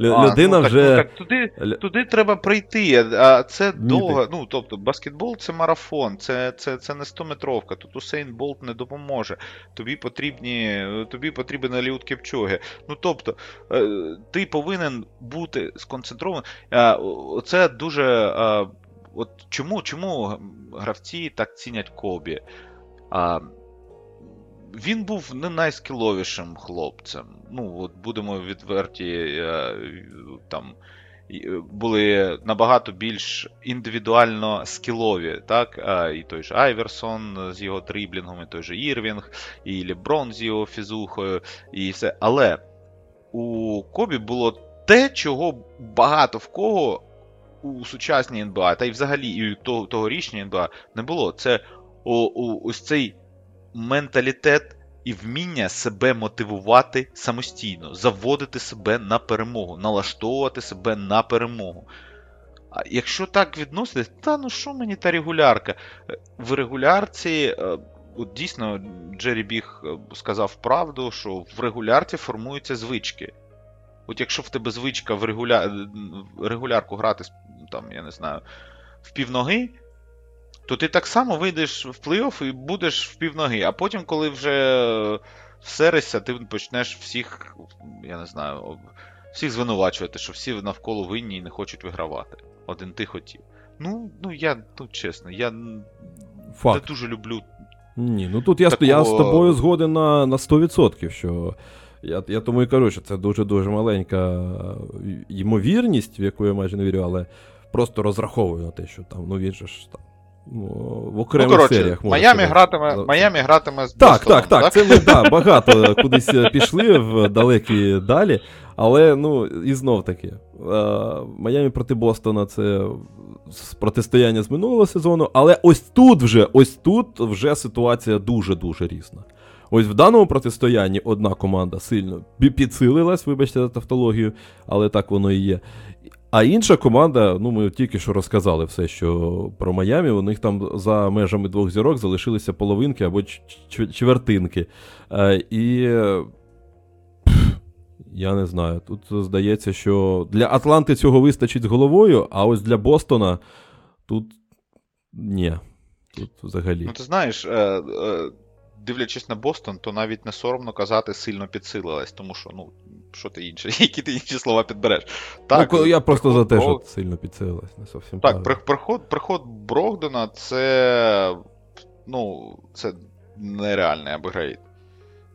Людина ну, так, вже. ну, так, туди, туди треба прийти, а це довго. Ну, тобто, баскетбол це марафон, це, це, це не 100-метровка. Тут Усейн Болт не допоможе. Тобі потрібні, тобі потрібен Еліут Кепчоги. Ну, тобто, е, ти повинен бути сконцентрований. Е, о- Це дуже. е, От чому, чому гравці так цінять Кобі? А, він був не найскіловішим хлопцем. Ну, от будемо відверті, е, там, були набагато більш індивідуально скілові. так? І той же Айверсон з його тріблінгом, і той же Ірвінг, і Леброн з його фізухою, і все. Але у Кобі було те, чого багато в кого у сучасній НБА, та й взагалі і у тогорічній НБА не було. Це о, о, ось цей менталітет і вміння себе мотивувати самостійно, заводити себе на перемогу, налаштовувати себе на перемогу. А якщо так відноситись, та ну що мені та регулярка? Е, в регулярці, е, от дійсно, Джері Біг е, сказав правду, що в регулярці формуються звички. От якщо в тебе звичка в регуля... регулярку грати, там, я не знаю, в півноги, то ти так само вийдеш в плей-офф і будеш в півноги. А потім, коли вже всеришся, ти почнеш всіх, я не знаю, всіх звинувачувати, що всі навколо винні і не хочуть вигравати. Один ти хотів. Ну, ну я, ну чесно, я Факт. дуже люблю. Ні, ну тут я такого... я з тобою згоден на на 100%, що я я тому і кажу, що це дуже-дуже маленька ймовірність, в яку я майже не вірю, але просто розраховую на те, що там, ну він же ж там Ну, в окремих ну, коротше, серіях. Майамі гратиме Майамі гратиме з Так, Бостоном, так, так. так? Це ми да, багато кудись е, пішли в далекі далі. Але ну, і знов таки, Майамі проти Бостона це протистояння з минулого сезону. Але ось тут вже ось тут вже ситуація дуже-дуже різна. Ось в даному протистоянні одна команда сильно підсилилась, вибачте за тавтологію, але так воно і є. А інша команда, ну ми тільки що розказали все, що про Майамі, у них там за межами двох зірок залишилися половинки або чвертинки. Е, і я не знаю. Тут здається, що для Атланти цього вистачить з головою, а ось для Бостона тут ні. Тут взагалі. Ну, ти знаєш, е, е, дивлячись на Бостон, то навіть не соромно казати сильно підсилилась, тому що, ну, що ти інше, які ти інші слова підбереш. Так, ну, Я просто за те, Брог... що сильно підсилилась, не зовсім Так, правильно. приход приход Брогдена це. Ну, це нереальний апгрейд.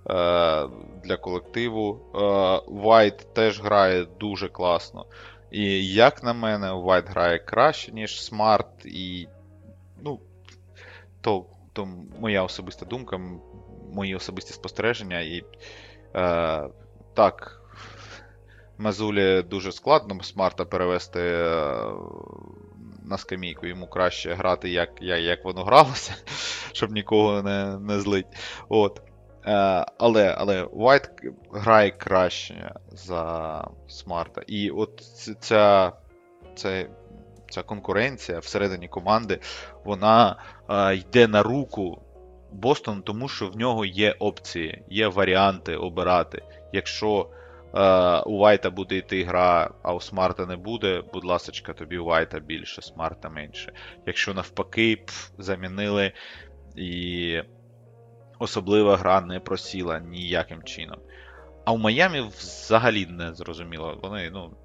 Е, для колективу. Е, Вайт теж грає дуже класно. І як на мене, Вайт грає краще, ніж Смарт, і. Ну, то то моя особиста думка, мої особисті спостереження. І е, так, Маззуллі дуже складно Смарта перевести е, на скамійку. Йому краще грати, як як воно гралося, щоб нікого не не злить. От. Е, але але White грає краще за Смарта. І от ця, ця, ця конкуренція всередині команди, вона йде на руку Бостону, тому що в нього є опції, є варіанти обирати. Якщо у Вайта буде йти гра, а у Смарта не буде, будь ласка, тобі у Вайта більше, Смарта менше. Якщо навпаки, пф, замінили і особлива гра не просіла ніяким чином. А у Майамі взагалі не зрозуміло. Вони, ну,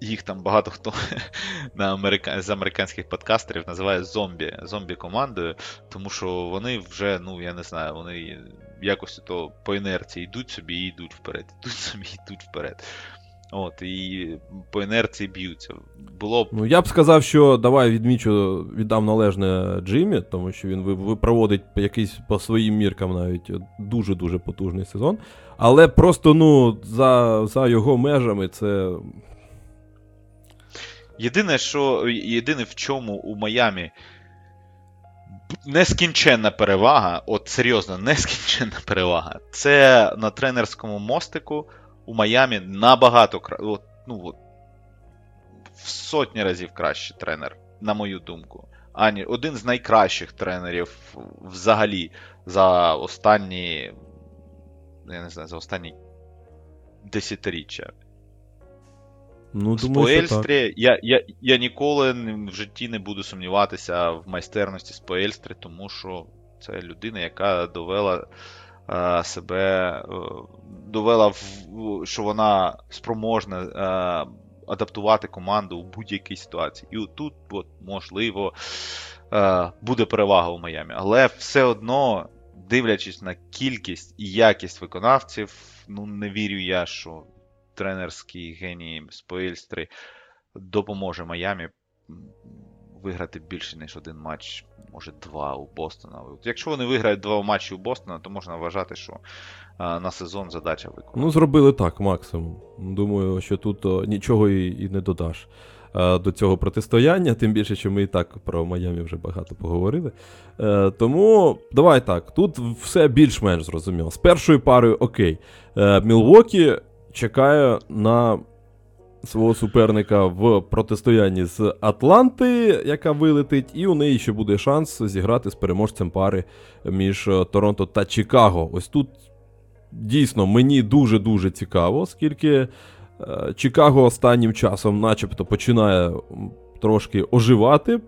їх там багато хто на америка... з американських подкастерів називає зомбі зомбі командою, тому що вони вже, ну я не знаю, вони якось то по інерції йдуть собі і йдуть вперед. Йдуть собі і йдуть вперед. От, І по інерції б'ються. Було б... Ну, я б сказав, що давай відмічу, віддам належне Джиммі, тому що він випроводить якийсь по своїм міркам навіть дуже-дуже потужний сезон. Але просто ну, за, за його межами це Єдине, що єдине в чому у Майамі нескінченна перевага, от серйозно, нескінченна перевага, це на тренерському мостику у Майамі набагато от, ну, от, в сотні разів кращий тренер, на мою думку. Ані, один з найкращих тренерів взагалі за останні. Я не знаю, за останні десятиріччя. Ну, думаю, Споельстрі, я я, я ніколи в житті не буду сумніватися в майстерності Споельстрі, тому що це людина, яка довела а, себе, а, довела, в, що вона спроможна а, адаптувати команду у будь-якій ситуації. І тут, от, можливо, буде перевага у Майамі. Але все одно, дивлячись на кількість і якість виконавців, ну не вірю я, що тренерський геній Споельстри допоможе Майамі виграти більше, ніж один матч, може два у Бостона. Якщо вони виграють два матчі у Бостона, то можна вважати, що на сезон задача виконана. Ну, зробили так, максимум. Думаю, що тут нічого і, не додаш до цього протистояння, тим більше, що ми і так про Майамі вже багато поговорили. Е, тому давай так, тут все більш-менш зрозуміло. З першою парою окей. Е, Мілуокі чекає на свого суперника в протистоянні з Атланти, яка вилетить, і у неї ще буде шанс зіграти з переможцем пари між е, Торонто та Чикаго. Ось тут дійсно мені дуже-дуже цікаво, оскільки е, Чикаго останнім часом, начебто, починає трошки оживати,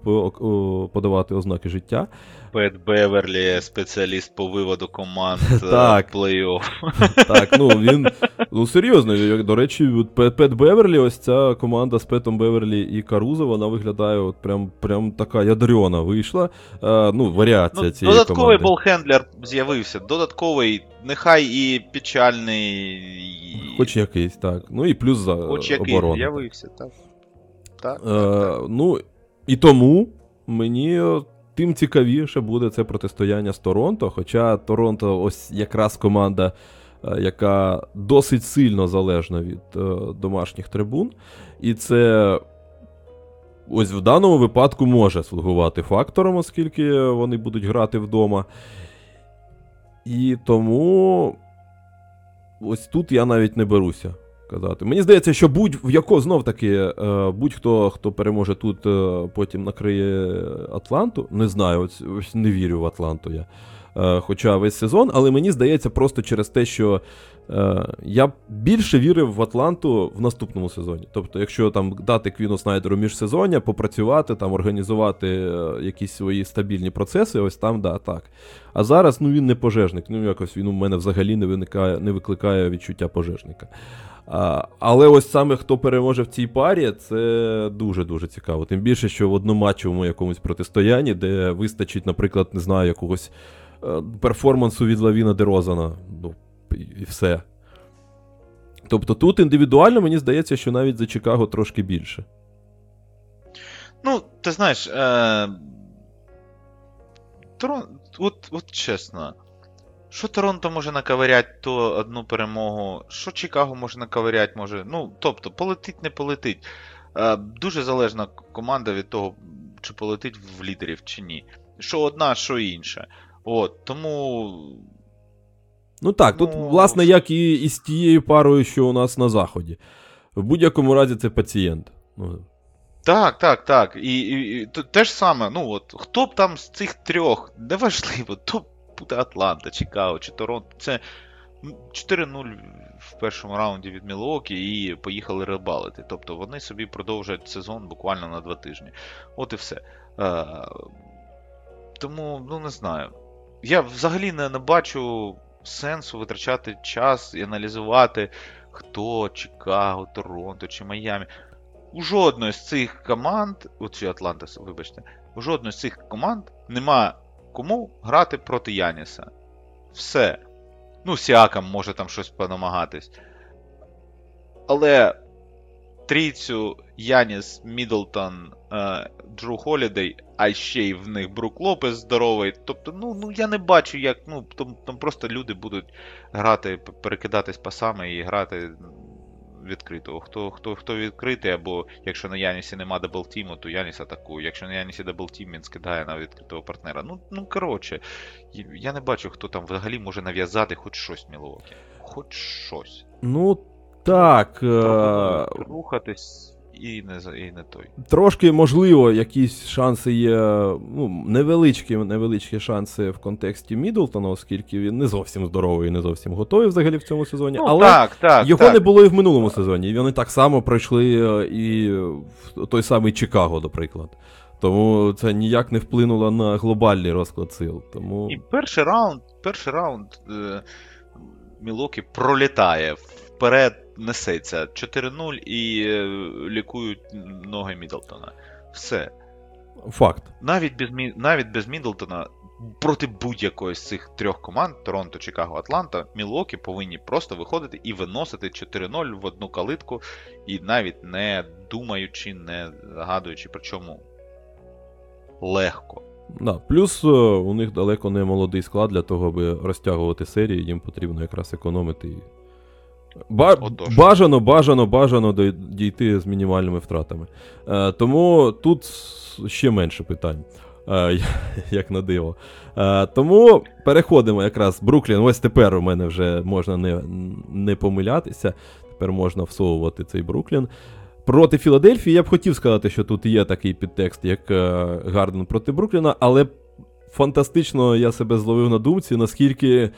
подавати ознаки життя. Пет Беверлі, спеціаліст по виводу команд е, так. плей-офф. Так, ну він ну серйозно. До речі, Пет, Пет Беверлі, ось ця команда з Петом Беверлі і Карузо, вона виглядає от прям прям така ядрена вийшла. А, ну, варіація ну, цієї Додатковий команди. ballhandler з'явився. Додатковий, нехай і печальний. Хоч якийсь, так. Ну і плюс за Хоч якийсь оборону. з'явився, так. Так, так, так. Ну, І тому мені тим цікавіше буде це протистояння з Торонто. Хоча Торонто ось якраз команда, е, яка досить сильно залежна від е, домашніх трибун. І це ось в даному випадку може слугувати фактором, оскільки вони будуть грати вдома. І тому ось тут я навіть не беруся казати. Мені здається, що будь-в яко знов таки, е, будь-хто, хто переможе тут, е, потім накриє Атланту. Не знаю, ось, не вірю в Атланту я. Е, хоча весь сезон, але мені здається, просто через те, що я більше вірив в Атланту в наступному сезоні. Тобто, якщо там дати Квіну Снайдеру міжсезоння, попрацювати, там організувати якісь свої стабільні процеси, ось там, да, так. А зараз ну він не пожежник. Ну якось він у мене взагалі не виникає, не викликає відчуття пожежника. Але ось саме хто переможе в цій парі, це дуже-дуже цікаво. Тим більше, що в одноматчевому якомусь протистоянні, де вистачить, наприклад, не знаю, якогось е, перформансу від Лавіна Дерозана. Ну, і все. Тобто тут індивідуально мені здається, що навіть за Чикаго трошки більше. Ну, ти знаєш, е... Трон... от, от чесно. Що Торонто може наковиряти, то одну перемогу, що Чикаго може наковиряти, може. Ну, тобто, полетить, не полетить. Е, дуже залежна команда від того, чи полетить в лідерів, чи ні. Що одна, що інша. От, Тому. Ну так, ну... тут, власне, як і, і з тією парою, що у нас на Заході. В будь-якому разі це пацієнт. Ну, так, так, так. І, і, і те ж саме, ну от, хто б там з цих трьох, неважливо, то буде Атланта, Чикаго чи Торонто. Це 4-0 в першому раунді від Мілуокі і поїхали рибалити. Тобто вони собі продовжують сезон буквально на два тижні. От і все. Е, Тому, ну не знаю. Я взагалі не, не бачу сенсу витрачати час і аналізувати, хто Чикаго, Торонто чи Майамі. У жодної з цих команд, от Атланта, вибачте, у жодної з цих команд нема Кому грати проти Яніса? Все. Ну, Сіакам може там щось понамагатись. Але трійцю Яніс, Мідлтон, е, Джру Холідей, а ще й в них Брук Лопес здоровий. Тобто, ну ну я не бачу, як. ну, Там там просто люди будуть грати, перекидатись пасами і грати відкритого. Хто хто, хто відкритий, або якщо на Янісі нема double team'у, то Яніс атакує. Якщо на Янісі double team, він скидає на відкритого партнера. Ну, ну коротше, я не бачу, хто там взагалі може нав'язати хоч щось Мілуокі. Хоч щось. Ну, так. Рухатись і не і не той. Трошки, можливо, якісь шанси є. ну, Невеличкі невеличкі шанси в контексті Мідлтона, оскільки він не зовсім здоровий і не зовсім готовий взагалі в цьому сезоні. Ну, Але так, так, його так. не було і в минулому сезоні. І вони так само пройшли е, і в той самий Чикаго, наприклад. Тому це ніяк не вплинуло на глобальний розклад сил. Тому... І перший раунд, перший раунд е, Мілокі пролітає вперед несеться 4-0 і е, лікують ноги Мідлтона. Все. Факт. Навіть без навіть без Мідлтона проти будь-якої з цих трьох команд Торонто, Чикаго, Атланта, Мілокі повинні просто виходити і виносити 4-0 в одну калитку, і навіть не думаючи, не згадуючи, причому легко. Да. Плюс е, у них далеко не молодий склад для того, аби розтягувати серії, їм потрібно якраз економити. Ба- Отож. бажано, бажано, бажано дійти з мінімальними втратами. Е, тому тут ще менше питань, е, як на диво. Е, тому переходимо якраз Бруклін. Ось тепер у мене вже можна не, не помилятися. Тепер можна всовувати цей Бруклін. Проти Філадельфії я б хотів сказати, що тут є такий підтекст, як е, Гарден проти Брукліна, але фантастично я себе зловив на думці, наскільки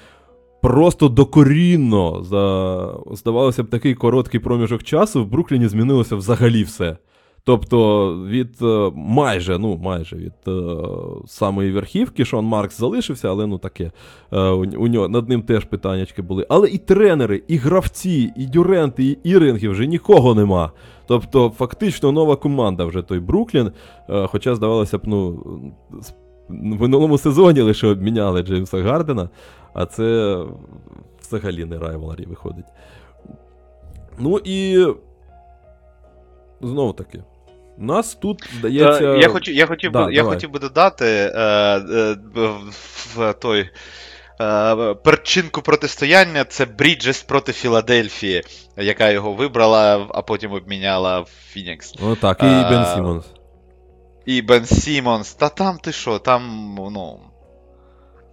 просто докорінно за, здавалося б, такий короткий проміжок часу в Брукліні змінилося взагалі все. Тобто від е, майже, ну майже від е, самої верхівки Шон Маркс залишився, але ну таке. Е, у, нього над ним теж питаннячки були. Але і тренери, і гравці, і дюренти, і іринги вже нікого нема. Тобто, фактично нова команда вже той Бруклін. Хоча, здавалося б, ну, в минулому сезоні лише обміняли Джеймса Гардена, а це взагалі не райваларі виходить. Ну і. Знову таки. Нас тут, здається. Е, Я хотів, я хотів, Да, би, я давай. хотів би додати е, е, в- в той е, перчинку протистояння це Бріджес проти Філадельфії, яка його вибрала, а потім обміняла в Фінікс. Ну так, і Е, Бен Сімонс. І Бен Сімонс. Та там ти що, там, ну.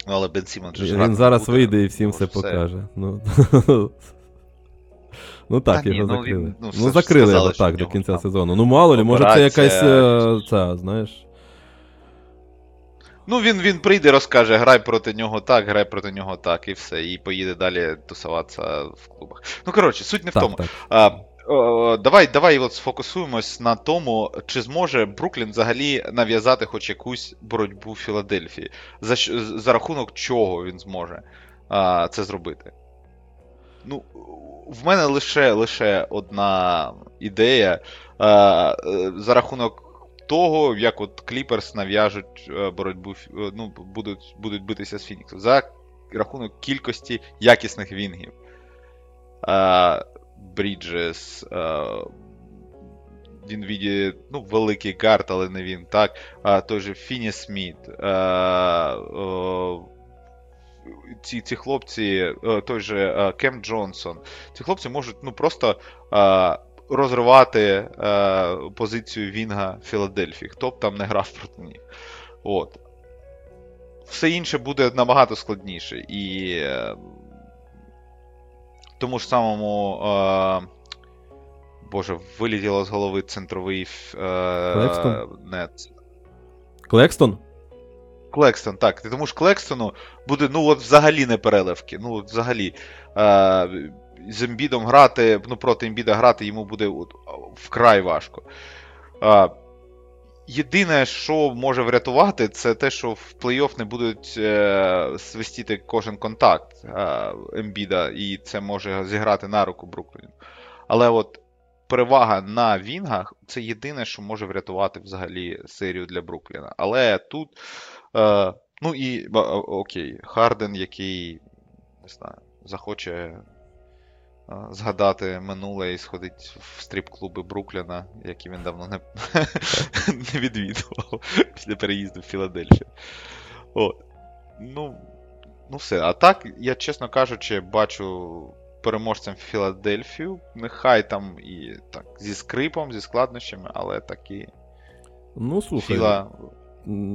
Але Бен Сімонс же ж Він зараз буде, вийде і всім тому все що покаже. Ну, ну так, Та ні, його ну, закрили. він- ну, Ну, все ж закрили сказали, його що так до нього кінця там сезону. Ну, мало ли, може це операція, якась. е, Ця, знаєш. Ну, він, він прийде, розкаже, грай проти нього так, грай проти нього так, і все. І поїде далі тусуватися в клубах. Ну, коротше, суть не в тому. Так. А, давай, давай от сфокусуємось на тому, чи зможе Бруклін взагалі нав'язати хоч якусь боротьбу Філадельфії. За, за рахунок чого він зможе а, це зробити. Ну, в мене лише, лише одна ідея. А, е, за рахунок того, як от Кліперс нав'яжуть е, боротьбу, е, ну, будуть, будуть битися з Фініксом. За рахунок кількості якісних вінгів. А, Бріджес. е, Він ну, великий гард, але не він, так. А, той же Фінні-Сміт. е, е, ці, ці хлопці, е, той же Кем Джонсон. Ці хлопці можуть ну, просто е, розривати е, позицію вінга Філадельфії, хто б там не грав проти них. От. Все інше буде набагато складніше. І тому ж самому. Е, Боже, вилетіло з голови центровий е, Клекстон? нет. Клекстон? Клекстон, так. Тому ж Клекстону буде, ну, от взагалі не переливки. Ну, от взагалі. Е, з Ембідом грати, ну, проти Ембіда грати йому буде от, вкрай важко. Е, єдине, що може врятувати, це те, що в плей-офф не будуть е, свистіти кожен контакт е, Ембіда, і це може зіграти на руку Брукліну. Але от перевага на вінгах це єдине, що може врятувати взагалі серію для Брукліна. Але тут. Е, ну і окей, Харден, який не знаю, захоче згадати минуле і сходить в стріп-клуби Брукліна, які він давно не, не відвідував після переїзду в Філадельфію. От. Ну, ну все. А так, я, чесно кажучи, бачу переможцем Філадельфію. Нехай там і так, зі скрипом, зі складнощами, але таки Ну, слухай. Філа,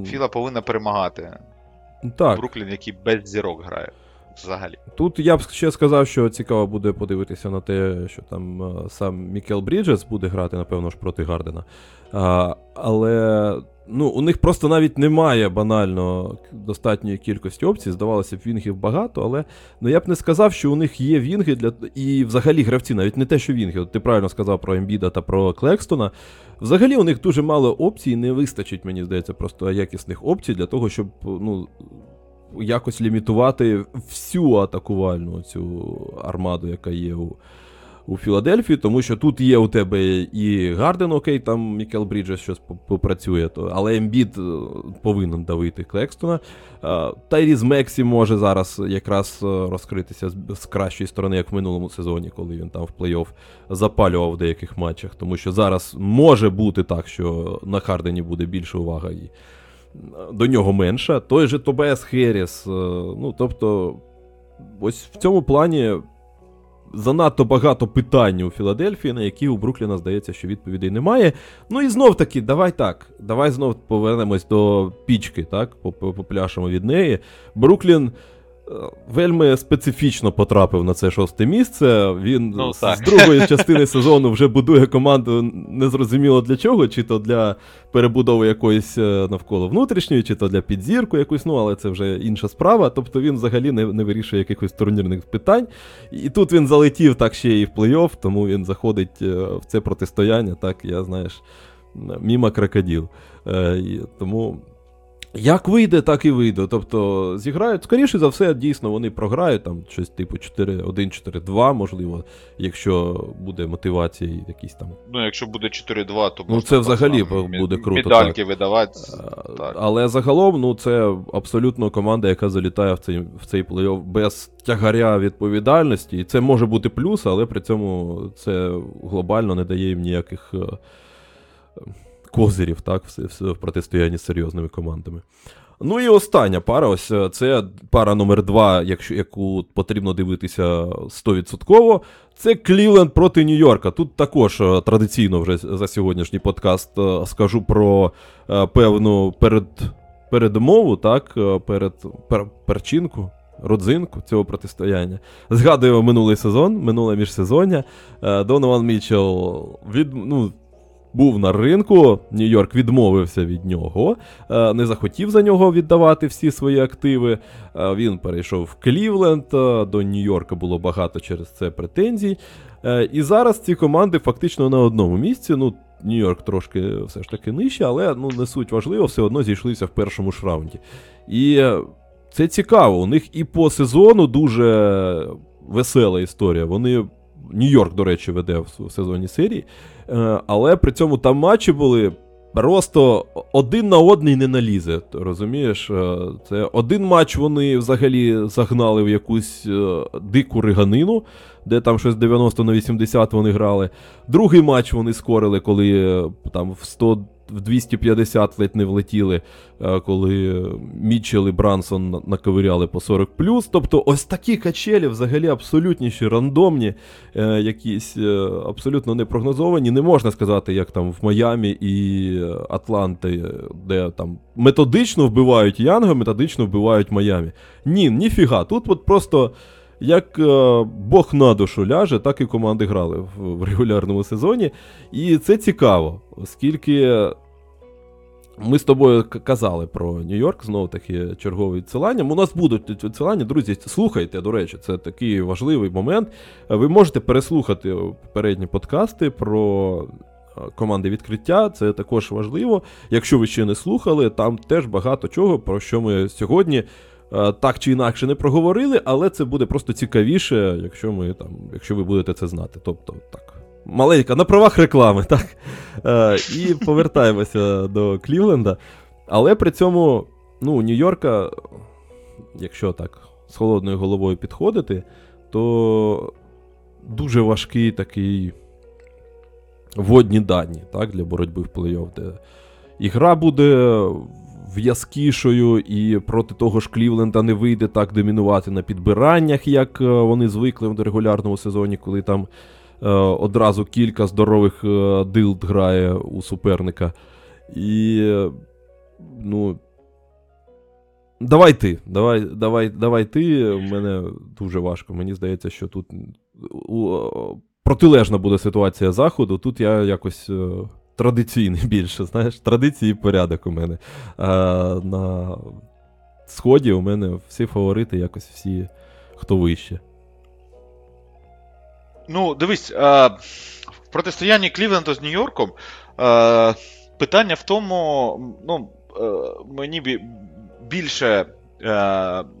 Філа повинна перемагати. Так. Бруклін, який без зірок грає. Взагалі. Тут я б ще сказав, що цікаво буде подивитися на те, що там е, сам Мікел Бріджес буде грати, напевно ж, проти Гардена. А, але ну, у них просто навіть немає банально достатньої кількості опцій. Здавалося б, вінгів багато, але ну, я б не сказав, що у них є вінги для і взагалі гравці, навіть не те, що вінги. От ти правильно сказав про Ембіда та про Клекстона. Взагалі у них дуже мало опцій, не вистачить, мені здається, просто якісних опцій для того, щоб ну, якось лімітувати всю атакувальну цю армаду, яка є у, у Філадельфії, тому що тут є у тебе і Харден, окей, там Мікел Бріджес щось попрацює, то, але Ембід е, повинен давити Клекстона. Е, Тайріз Мексі може зараз якраз розкритися з кращої сторони, як в минулому сезоні, коли він там в плей-офф запалював в деяких матчах. Тому що зараз може бути так, що на Хардені буде більше уваги і до нього менша. Той же Тобес Херіс. Ну, тобто, ось в цьому плані занадто багато питань у Філадельфії, на які у Брукліна здається, що відповідей немає. Ну і знов таки, давай так. Давай знов повернемось до пічки, так? Попляшемо від неї. Бруклін. Е, вельми специфічно потрапив на це шосте місце. Він ну, з другої частини сезону вже будує команду незрозуміло для чого, чи то для перебудови якоїсь е, навколо внутрішньої, чи то для підзірку якусь, ну але це вже інша справа. Тобто він взагалі не не вирішує якихось турнірних питань. І тут він залетів так ще і в плей-офф, тому він заходить е, в це протистояння, так, я знаєш, міма крокодил. Тому. Як вийде, так і вийде. Тобто зіграють, скоріше за все, дійсно, вони програють там щось типу 4-1-4-2, можливо, якщо буде мотивація і якісь там. Ну, якщо буде 4-2, то Ну, це взагалі буде круто. Медальки так. видавати. так. Але загалом, ну, це абсолютно команда, яка залітає в цей в цей плей-офф без тягаря відповідальності. І це може бути плюс, але при цьому це глобально не дає їм ніяких. Козирів, так, в, в протистоянні з серйозними командами. Ну і остання пара, ось е, це пара номер 2 якщо, яку потрібно дивитися 100%. Це Клівленд проти Нью-Йорка. Тут також е, традиційно вже за сьогоднішній подкаст е, скажу про певну перед, передмову, так, перед пер, перчинку. Родзинку цього протистояння. Згадуємо минулий сезон, минуле міжсезоння. Донован Мічел від, ну, був на ринку, Нью-Йорк відмовився від нього, е, не захотів за нього віддавати всі свої активи. Е, він перейшов в Клівленд, е, до Нью-Йорка було багато через це претензій. І зараз ці команди фактично на одному місці. Ну, Нью-Йорк трошки все ж таки нижче, але ну, не суть важливо, все одно зійшлися в першому ж раунді. І це цікаво. У них і по сезону дуже весела історія. Вони Нью-Йорк, до речі, веде в сезоні серії. Е, але при цьому там матчі були. Просто один на одний не налізе. Розумієш? Е, це один матч вони взагалі загнали в якусь е, дику риганину, де там щось 90 на 80 вони грали. Другий матч вони скорили, коли там в 100 в 250 ледь не влетіли, е, коли Мітчел і Брансон наковиряли по 40 Тобто, ось такі качелі взагалі абсолютніші, рандомні, е, якісь е, абсолютно непрогнозовані. Не можна сказати, як там в Майамі і Атланти, де там методично вбивають Янго, методично вбивають Майамі. Ні, ніфіга. Тут от просто. Як е, Бог на душу ляже, так і команди грали в, регулярному сезоні. І це цікаво, оскільки ми з тобою казали про Нью-Йорк, знову таки чергове відсилання. У нас будуть відсилання, друзі. Слухайте, до речі, це такий важливий момент. Ви можете переслухати попередні подкасти про. Е, команди відкриття, це також важливо. Якщо ви ще не слухали, там теж багато чого, про що ми сьогодні так чи інакше не проговорили, але це буде просто цікавіше, якщо ми там, якщо ви будете це знати. Тобто, так. Маленька, на правах реклами, так? Е, І повертаємося до Клівленда. Але при цьому, ну, Нью-Йорка, якщо так з холодною головою підходити, то дуже важкий такий водні дані так, для боротьби в плей-офф, де ігра буде в'язкішою, і проти того ж Клівленда не вийде так домінувати на підбираннях, як е, вони звикли в регулярному сезоні, коли там е, одразу кілька здорових е, дилд грає у суперника. І. ну... Давай ти, давай давай, давай ти. Мене дуже важко. Мені здається, що тут протилежна буде ситуація заходу. Тут я якось традиційний більше, знаєш, традиції і порядок у мене. А На сході у мене всі фаворити, якось всі, хто вище. Ну, дивись, а, в протистоянні Клівленда з Нью-Йорком а, питання в тому, ну, а, мені більше.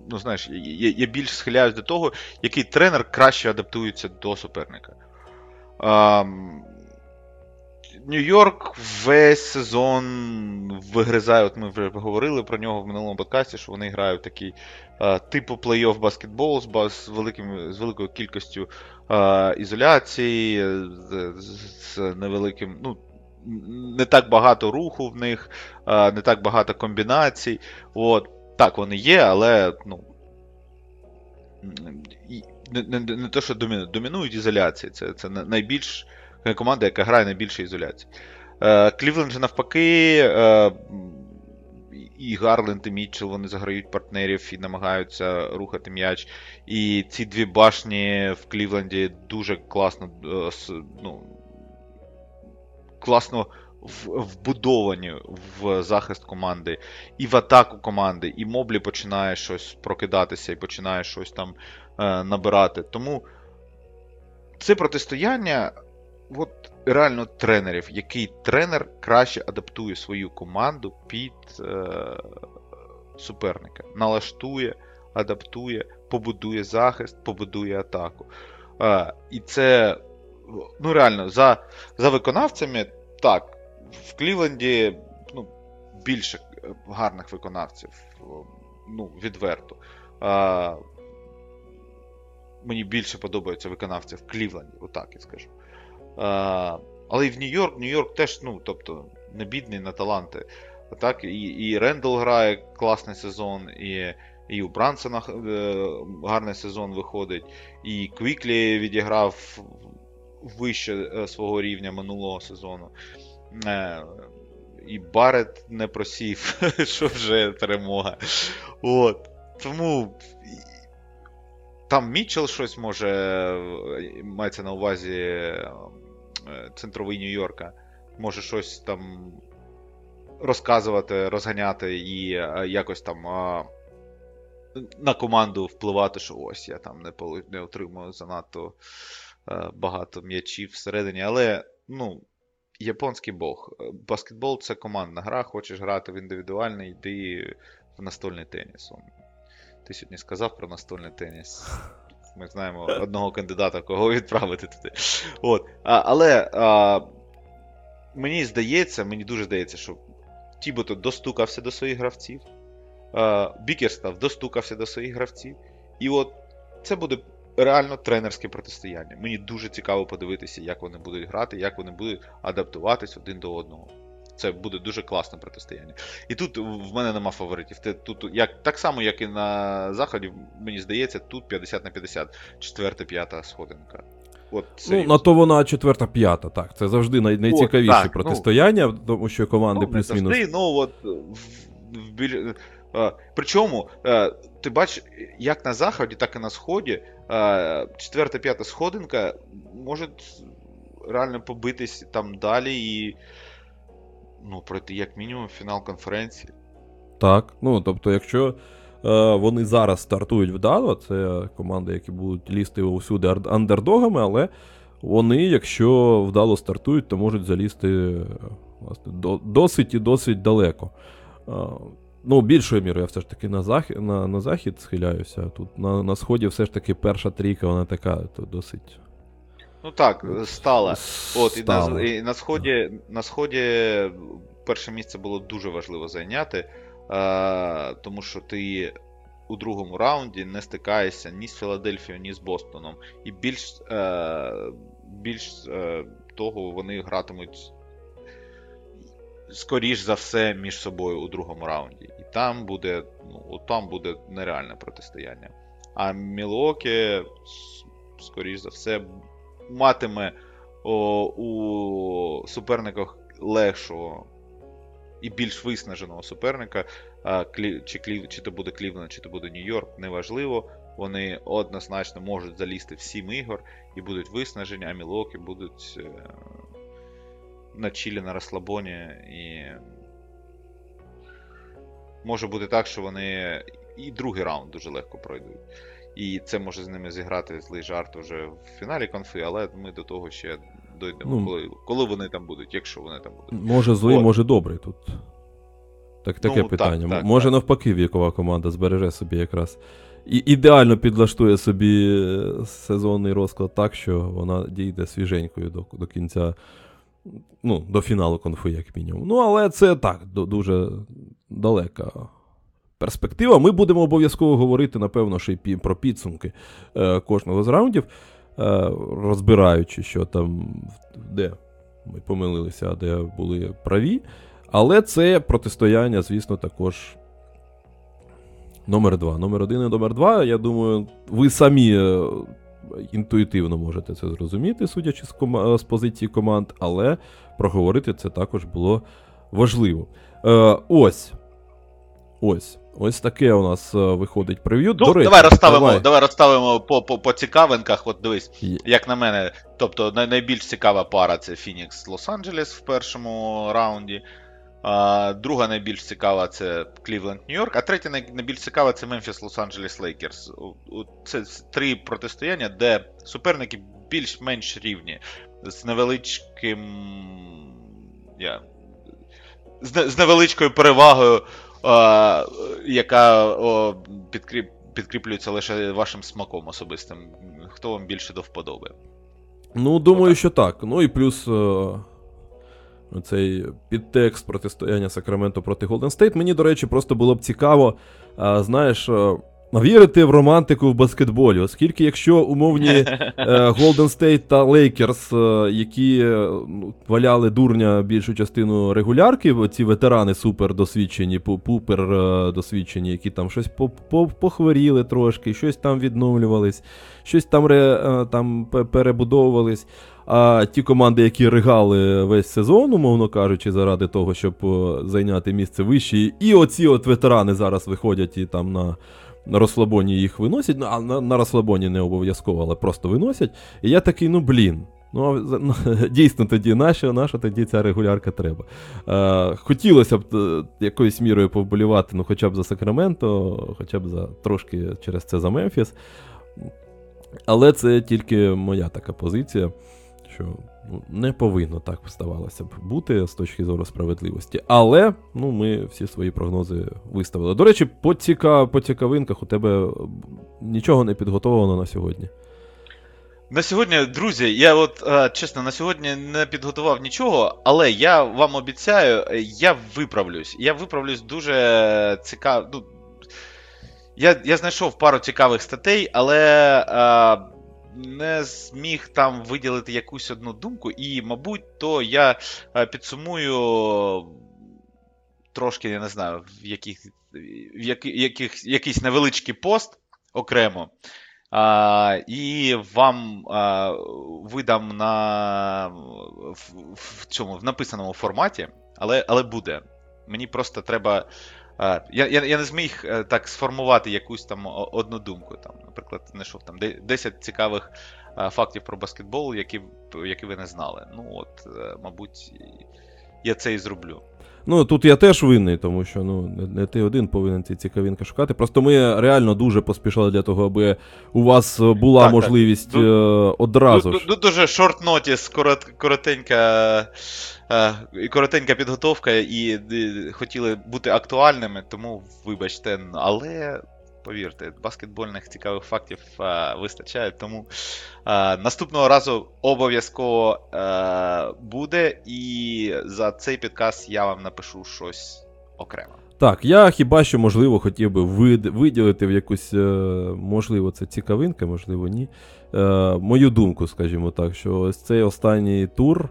Ну, знаєш, я, я більш схиляюсь до того, який тренер краще адаптується до суперника. Нью-Йорк весь сезон вигризає. От ми вже говорили про нього в минулому подкасті, що вони грають такий а, типу плей-офф баскетбол з, з, великим, з великою кількістю а, ізоляції, з, з, з невеликим. ну, не так багато руху в них, а, не так багато комбінацій. От. Так, вони є, але ну, не, не, не те, що домінують ізоляції. Це, це найбільш команда, яка грає найбільше ізоляції. Е, Клівленд же навпаки. Е, і Гарленд, і Мітчелл, вони заграють партнерів і намагаються рухати м'яч. І ці дві башні в Клівленді дуже класно е, ну, класно вбудовані в захист команди, і в атаку команди, і Моблі починає щось прокидатися і починає щось там набирати. Тому це протистояння от, реально тренерів, який тренер краще адаптує свою команду під е, суперника. Налаштує, адаптує, побудує захист, побудує атаку. Е, і це ну реально за, за виконавцями, так, в Клівленді ну, більше е, гарних виконавців. Ну, відверто. А, мені більше подобаються виконавці в Клівленді, отак я скажу. Але і в Нью-Йорк, Нью-Йорк теж, ну, тобто, не бідний на таланти. Так, і, і Рендл грає класний сезон, і, і у Брансона е, гарний сезон виходить, і Квіклі відіграв вище е, свого рівня минулого сезону. Е, і Баррет не просів, що вже перемога. От. Тому там Мітчелл щось може, мається на увазі центровий Нью-Йорка, може щось там розказувати, розганяти і е, якось там е, на команду впливати, що ось я там не, не отримую занадто е, багато м'ячів всередині. Але, ну, японський бог. Е, Баскетбол це командна гра, хочеш грати в індивідуальний, йди в настольний теніс. Ти сьогодні сказав про настольний теніс. Ми знаємо одного кандидата, кого відправити туди. От. А, але а, мені здається, мені дуже здається, що Тібото достукався до своїх гравців. а, Бікерстав достукався до своїх гравців. І от це буде реально тренерське протистояння. Мені дуже цікаво подивитися, як вони будуть грати, як вони будуть адаптуватись один до одного. Це буде дуже класне протистояння. І тут в мене нема фаворитів. Те- Тут, як, так само, як і на заході, мені здається, тут 50 на 50, четверта, п'ята сходинка. От, Ну, на то вона четверта, п'ята, так. Це завжди най- найцікавіші так, ну. протистояння, тому що команди Ну, плюс-мінус. завжди, ну от в, біль... е, Причому, е, ти бачиш, як на заході, так і на сході, е, четверта, п'ята сходинка може реально побитись там далі і ну, пройти як мінімум фінал конференції. Так. Ну, тобто, якщо е, вони зараз стартують вдало, це команди, які будуть лізти усюди андердогами, але вони, якщо вдало стартують, то можуть залізти власне, до, досить і досить далеко. Е, ну, більшою мірою я все ж таки на, захід, на, на захід схиляюся. Тут на, на сході все ж таки перша трійка, вона така, то досить. Ну так, стала. От, і на, і на сході, на сході перше місце було дуже важливо зайняти, е, тому що ти у другому раунді не стикаєшся ні з Філадельфією, ні з Бостоном. І більш, е, більш е, того, вони гратимуть скоріш за все між собою у другому раунді. І там буде, ну, там буде нереальне протистояння. А Мілокі, скоріш за все, матиме о, у суперниках легшого і більш виснаженого суперника. А, Клі, чи, Клів, чи то буде Клівленд, чи то буде Нью-Йорк, неважливо. Вони однозначно можуть залізти в 7 ігор і будуть виснажені, а Мілокі будуть е, на чілі на розслабоні. І може бути так, що вони і другий раунд дуже легко пройдуть. І це може з ними зіграти злий жарт уже в фіналі конфи, але ми до того ще дійдемо, Ну, коли, коли вони там будуть, якщо вони там будуть. Може злий, От. може добрий тут. Так, таке Ну, питання. так, так, може так. навпаки, вікова команда збереже собі якраз і ідеально підлаштує собі сезонний розклад так, що вона дійде свіженькою до до кінця, ну, до фіналу конфи, як мінімум. Ну, але це так, дуже далека. Перспектива. Ми будемо обов'язково говорити, напевно, ще й про підсумки е, кожного з раундів, е, розбираючи, що там, де ми помилилися, а де були праві. Але це протистояння, звісно, також номер два. Номер один і номер два, я думаю, ви самі е, інтуїтивно можете це зрозуміти, судячи з, ком... з позиції команд, але проговорити це також було важливо. Е, Ось. Ось. Ось таке у нас е, виходить прев'ю. Ну, До речі, давай розставимо давай. давай розставимо по по, по цікавинках. От дивись, Є. як на мене, тобто найбільш цікава пара це Фінікс Лос-Анджелес в першому раунді. А, Друга найбільш цікава це Клівленд Нью-Йорк, а третя найбільш цікава це Мемфіс Лос-Анджелес Лейкерс. Це три протистояння, де суперники більш-менш рівні. З невеличким. Я, з, з невеличкою перевагою, яка підкріп, підкріплюється лише вашим смаком особистим. Хто вам більше до вподоби? Ну, думаю, так. що так. Ну і плюс. Цей підтекст протистояння Сакраменто проти Голден Стейт. Мені, до речі, просто було б цікаво, знаєш, вірити в романтику в баскетболі, оскільки, якщо умовні Голден Стейт та Лейкерс, які ну, валяли дурня більшу частину регулярки, ці ветерани супер досвідчені, пупер досвідчені, які там щось похворіли трошки, щось там відновлювались, щось там, там перебудовувались. А ті команди, які ригали весь сезон, умовно кажучи, заради того, щоб зайняти місце вище, і оці от ветерани зараз виходять і там на на розслабоні їх виносять. А на, на розслабоні не обов'язково, але просто виносять. І я такий, ну блін. Ну, ну дійсно тоді, наша, наша тоді ця регулярка треба. Е, Хотілося б е, якоюсь мірою повболівати, ну, хоча б за Сакраменто, хоча б за трошки через це за Мемфіс. Але це тільки моя така позиція що ну, не повинно так ставалося б бути з точки зору справедливості. Але ну, ми всі свої прогнози виставили. До речі, по, ціка, по цікавинках у тебе нічого не підготовлено на сьогодні. На сьогодні, друзі, я от чесно, на сьогодні не підготував нічого, але я вам обіцяю, я виправлюсь. Я виправлюсь дуже цікаво. Ну, я я знайшов пару цікавих статей, але не зміг там виділити якусь одну думку, і, мабуть, то я е, підсумую трошки, я не знаю, в яких, в яких, якийсь невеличкий пост окремо. А, І вам а, видам на в, в цьому в написаному форматі, але але буде. Мені просто треба я я, я не зміг е, так сформувати якусь там одну думку. Там, Наприклад, знайшов там 10 цікавих фактів про баскетбол, які які ви не знали. Ну, от, е, мабуть, я це і зроблю. Ну, тут я теж винний, тому що ну, не ти один повинен ці цікавинки шукати. Просто ми реально дуже поспішали для того, аби у вас була так, можливість так. одразу. ж. Дуже шорт нотіс, коротенька е, коротенька підготовка, і хотіли бути актуальними, тому вибачте, але. Повірте, баскетбольних цікавих фактів а, вистачає, тому а, наступного разу обов'язково буде, і за цей підказ я вам напишу щось окремо. Так, я хіба що, можливо, хотів би виділити в якусь, е, можливо, це цікавинка, можливо, ні. Е, мою думку, скажімо так, що ось цей останній тур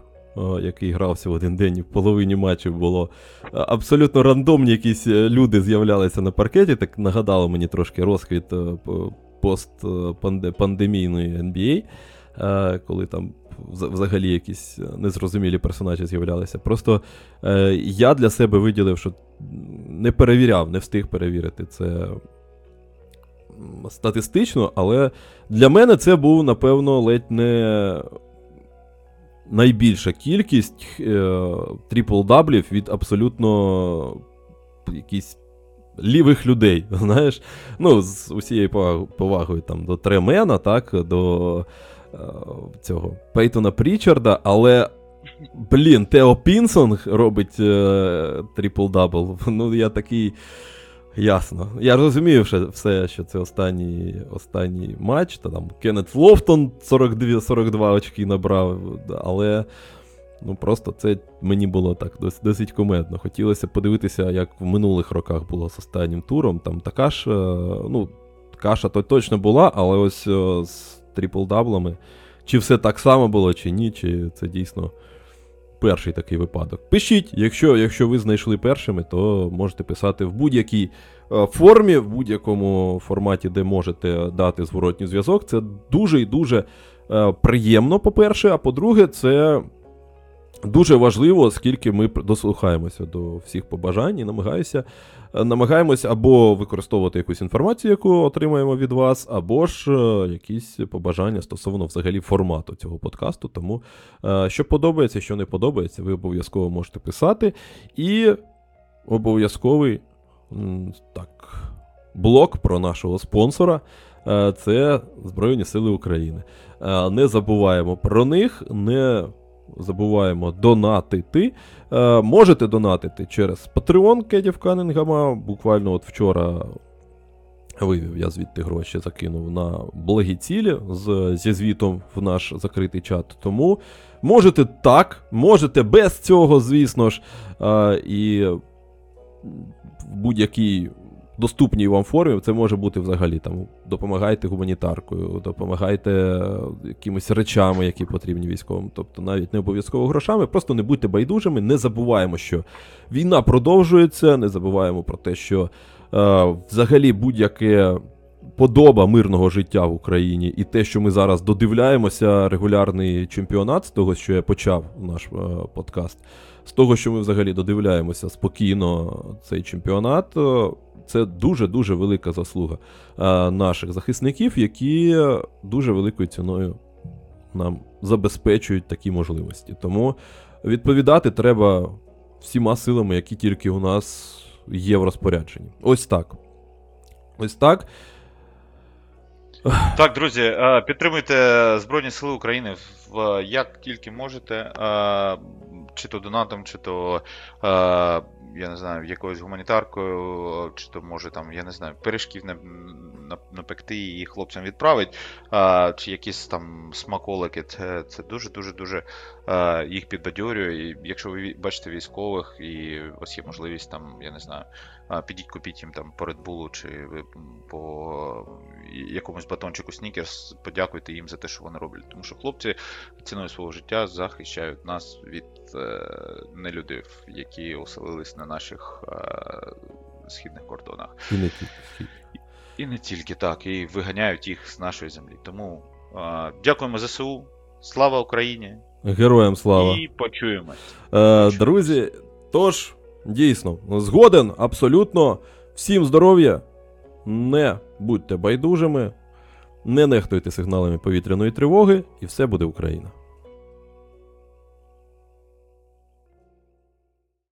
який грався в один день і в половині матчів було абсолютно рандомні якісь е, люди з'являлися на паркеті. Так нагадало мені трошки розквіт е, постпандемійної NBA, е, коли там взагалі якісь незрозумілі персонажі з'являлися. Просто я для себе виділив, що не перевіряв, не встиг перевірити це. Статистично, але для мене це був, напевно, ледь не найбільша кількість трипл-даблів від абсолютно якісь лівих людей. знаєш. Ну, З усією повагою там, до Тре Манна, так, до е, цього Пейтона Прічарда, але. Блін, Тео Пінсон робить е, трипл-дабл. Ну, я такий. Ясно. Я розумію що все, що це останній останній матч. Та там Кеннет Лофтон 42 42 очки набрав, але ну просто це мені було так досить, досить кумедно. Хотілося подивитися, як в минулих роках було з останнім туром. Там така ж, е, ну, каша то точно була, але ось о, з трипл-даблами. Чи все так само було, чи ні, чи це дійсно перший такий випадок. Пишіть, якщо якщо ви знайшли першими, то можете писати в будь-якій е, формі, в будь-якому форматі, де можете дати зворотній зв'язок. Це дуже і дуже е, приємно, по-перше, а по-друге, це. Дуже важливо, оскільки ми дослухаємося до всіх побажань і намагаюся, е, намагаємося або використовувати якусь інформацію, яку отримаємо від вас, або ж е, якісь побажання стосовно взагалі формату цього подкасту. Тому, е, що подобається, що не подобається, ви обов'язково можете писати. І обов'язковий так, блок про нашого спонсора. Це Збройні Сили України. Не забуваємо про них, не забуваємо донатити. Е, можете донатити через Patreon Кедів Канінгама. Буквально от вчора вивів я звідти гроші, закинув на благі цілі з, зі звітом в наш закритий чат. Тому можете так, можете без цього, звісно ж, е, і в будь-якій доступній вам формі, це може бути взагалі там допомагайте гуманітаркою, допомагайте е, якимись речами, які потрібні військовим. Тобто навіть не обов'язково грошами, просто не будьте байдужими, не забуваємо, що війна продовжується, не забуваємо про те, що е, взагалі будь-яке. Подоба мирного життя в Україні і те, що ми зараз додивляємося регулярний чемпіонат з того, що я почав наш е, подкаст, з того, що ми взагалі додивляємося спокійно цей чемпіонат, е, це дуже-дуже велика заслуга е, наших захисників, які дуже великою ціною нам забезпечують такі можливості. Тому відповідати треба всіма силами, які тільки у нас є в розпорядженні. Ось так. Ось так. Так, друзі, е, підтримуйте Збройні Сили України як тільки можете, е, чи то донатом, чи то е, я не знаю, якоюсь гуманітаркою, чи то може там, я не знаю, пиріжків напекти і хлопцям відправить, чи якісь там смаколики. Це це дуже-дуже дуже їх підбадьорює. І якщо ви бачите військових, і у вас є можливість там, я не знаю, підіть купіть їм там по Red Bull, чи по якомусь батончику снікерс, подякуйте їм за те, що вони роблять. Тому що хлопці ціною свого життя захищають нас від е, нелюдів, які оселились на наших е, східних кордонах. І не тільки І не тільки так, і виганяють їх з нашої землі. Тому е, дякуємо ЗСУ. Слава Україні! Героям слава! І почуємось. Е, Друзі, тож, дійсно, згоден абсолютно. Всім здоров'я, не будьте байдужими, не нехтуйте сигналами повітряної тривоги, і все буде Україна.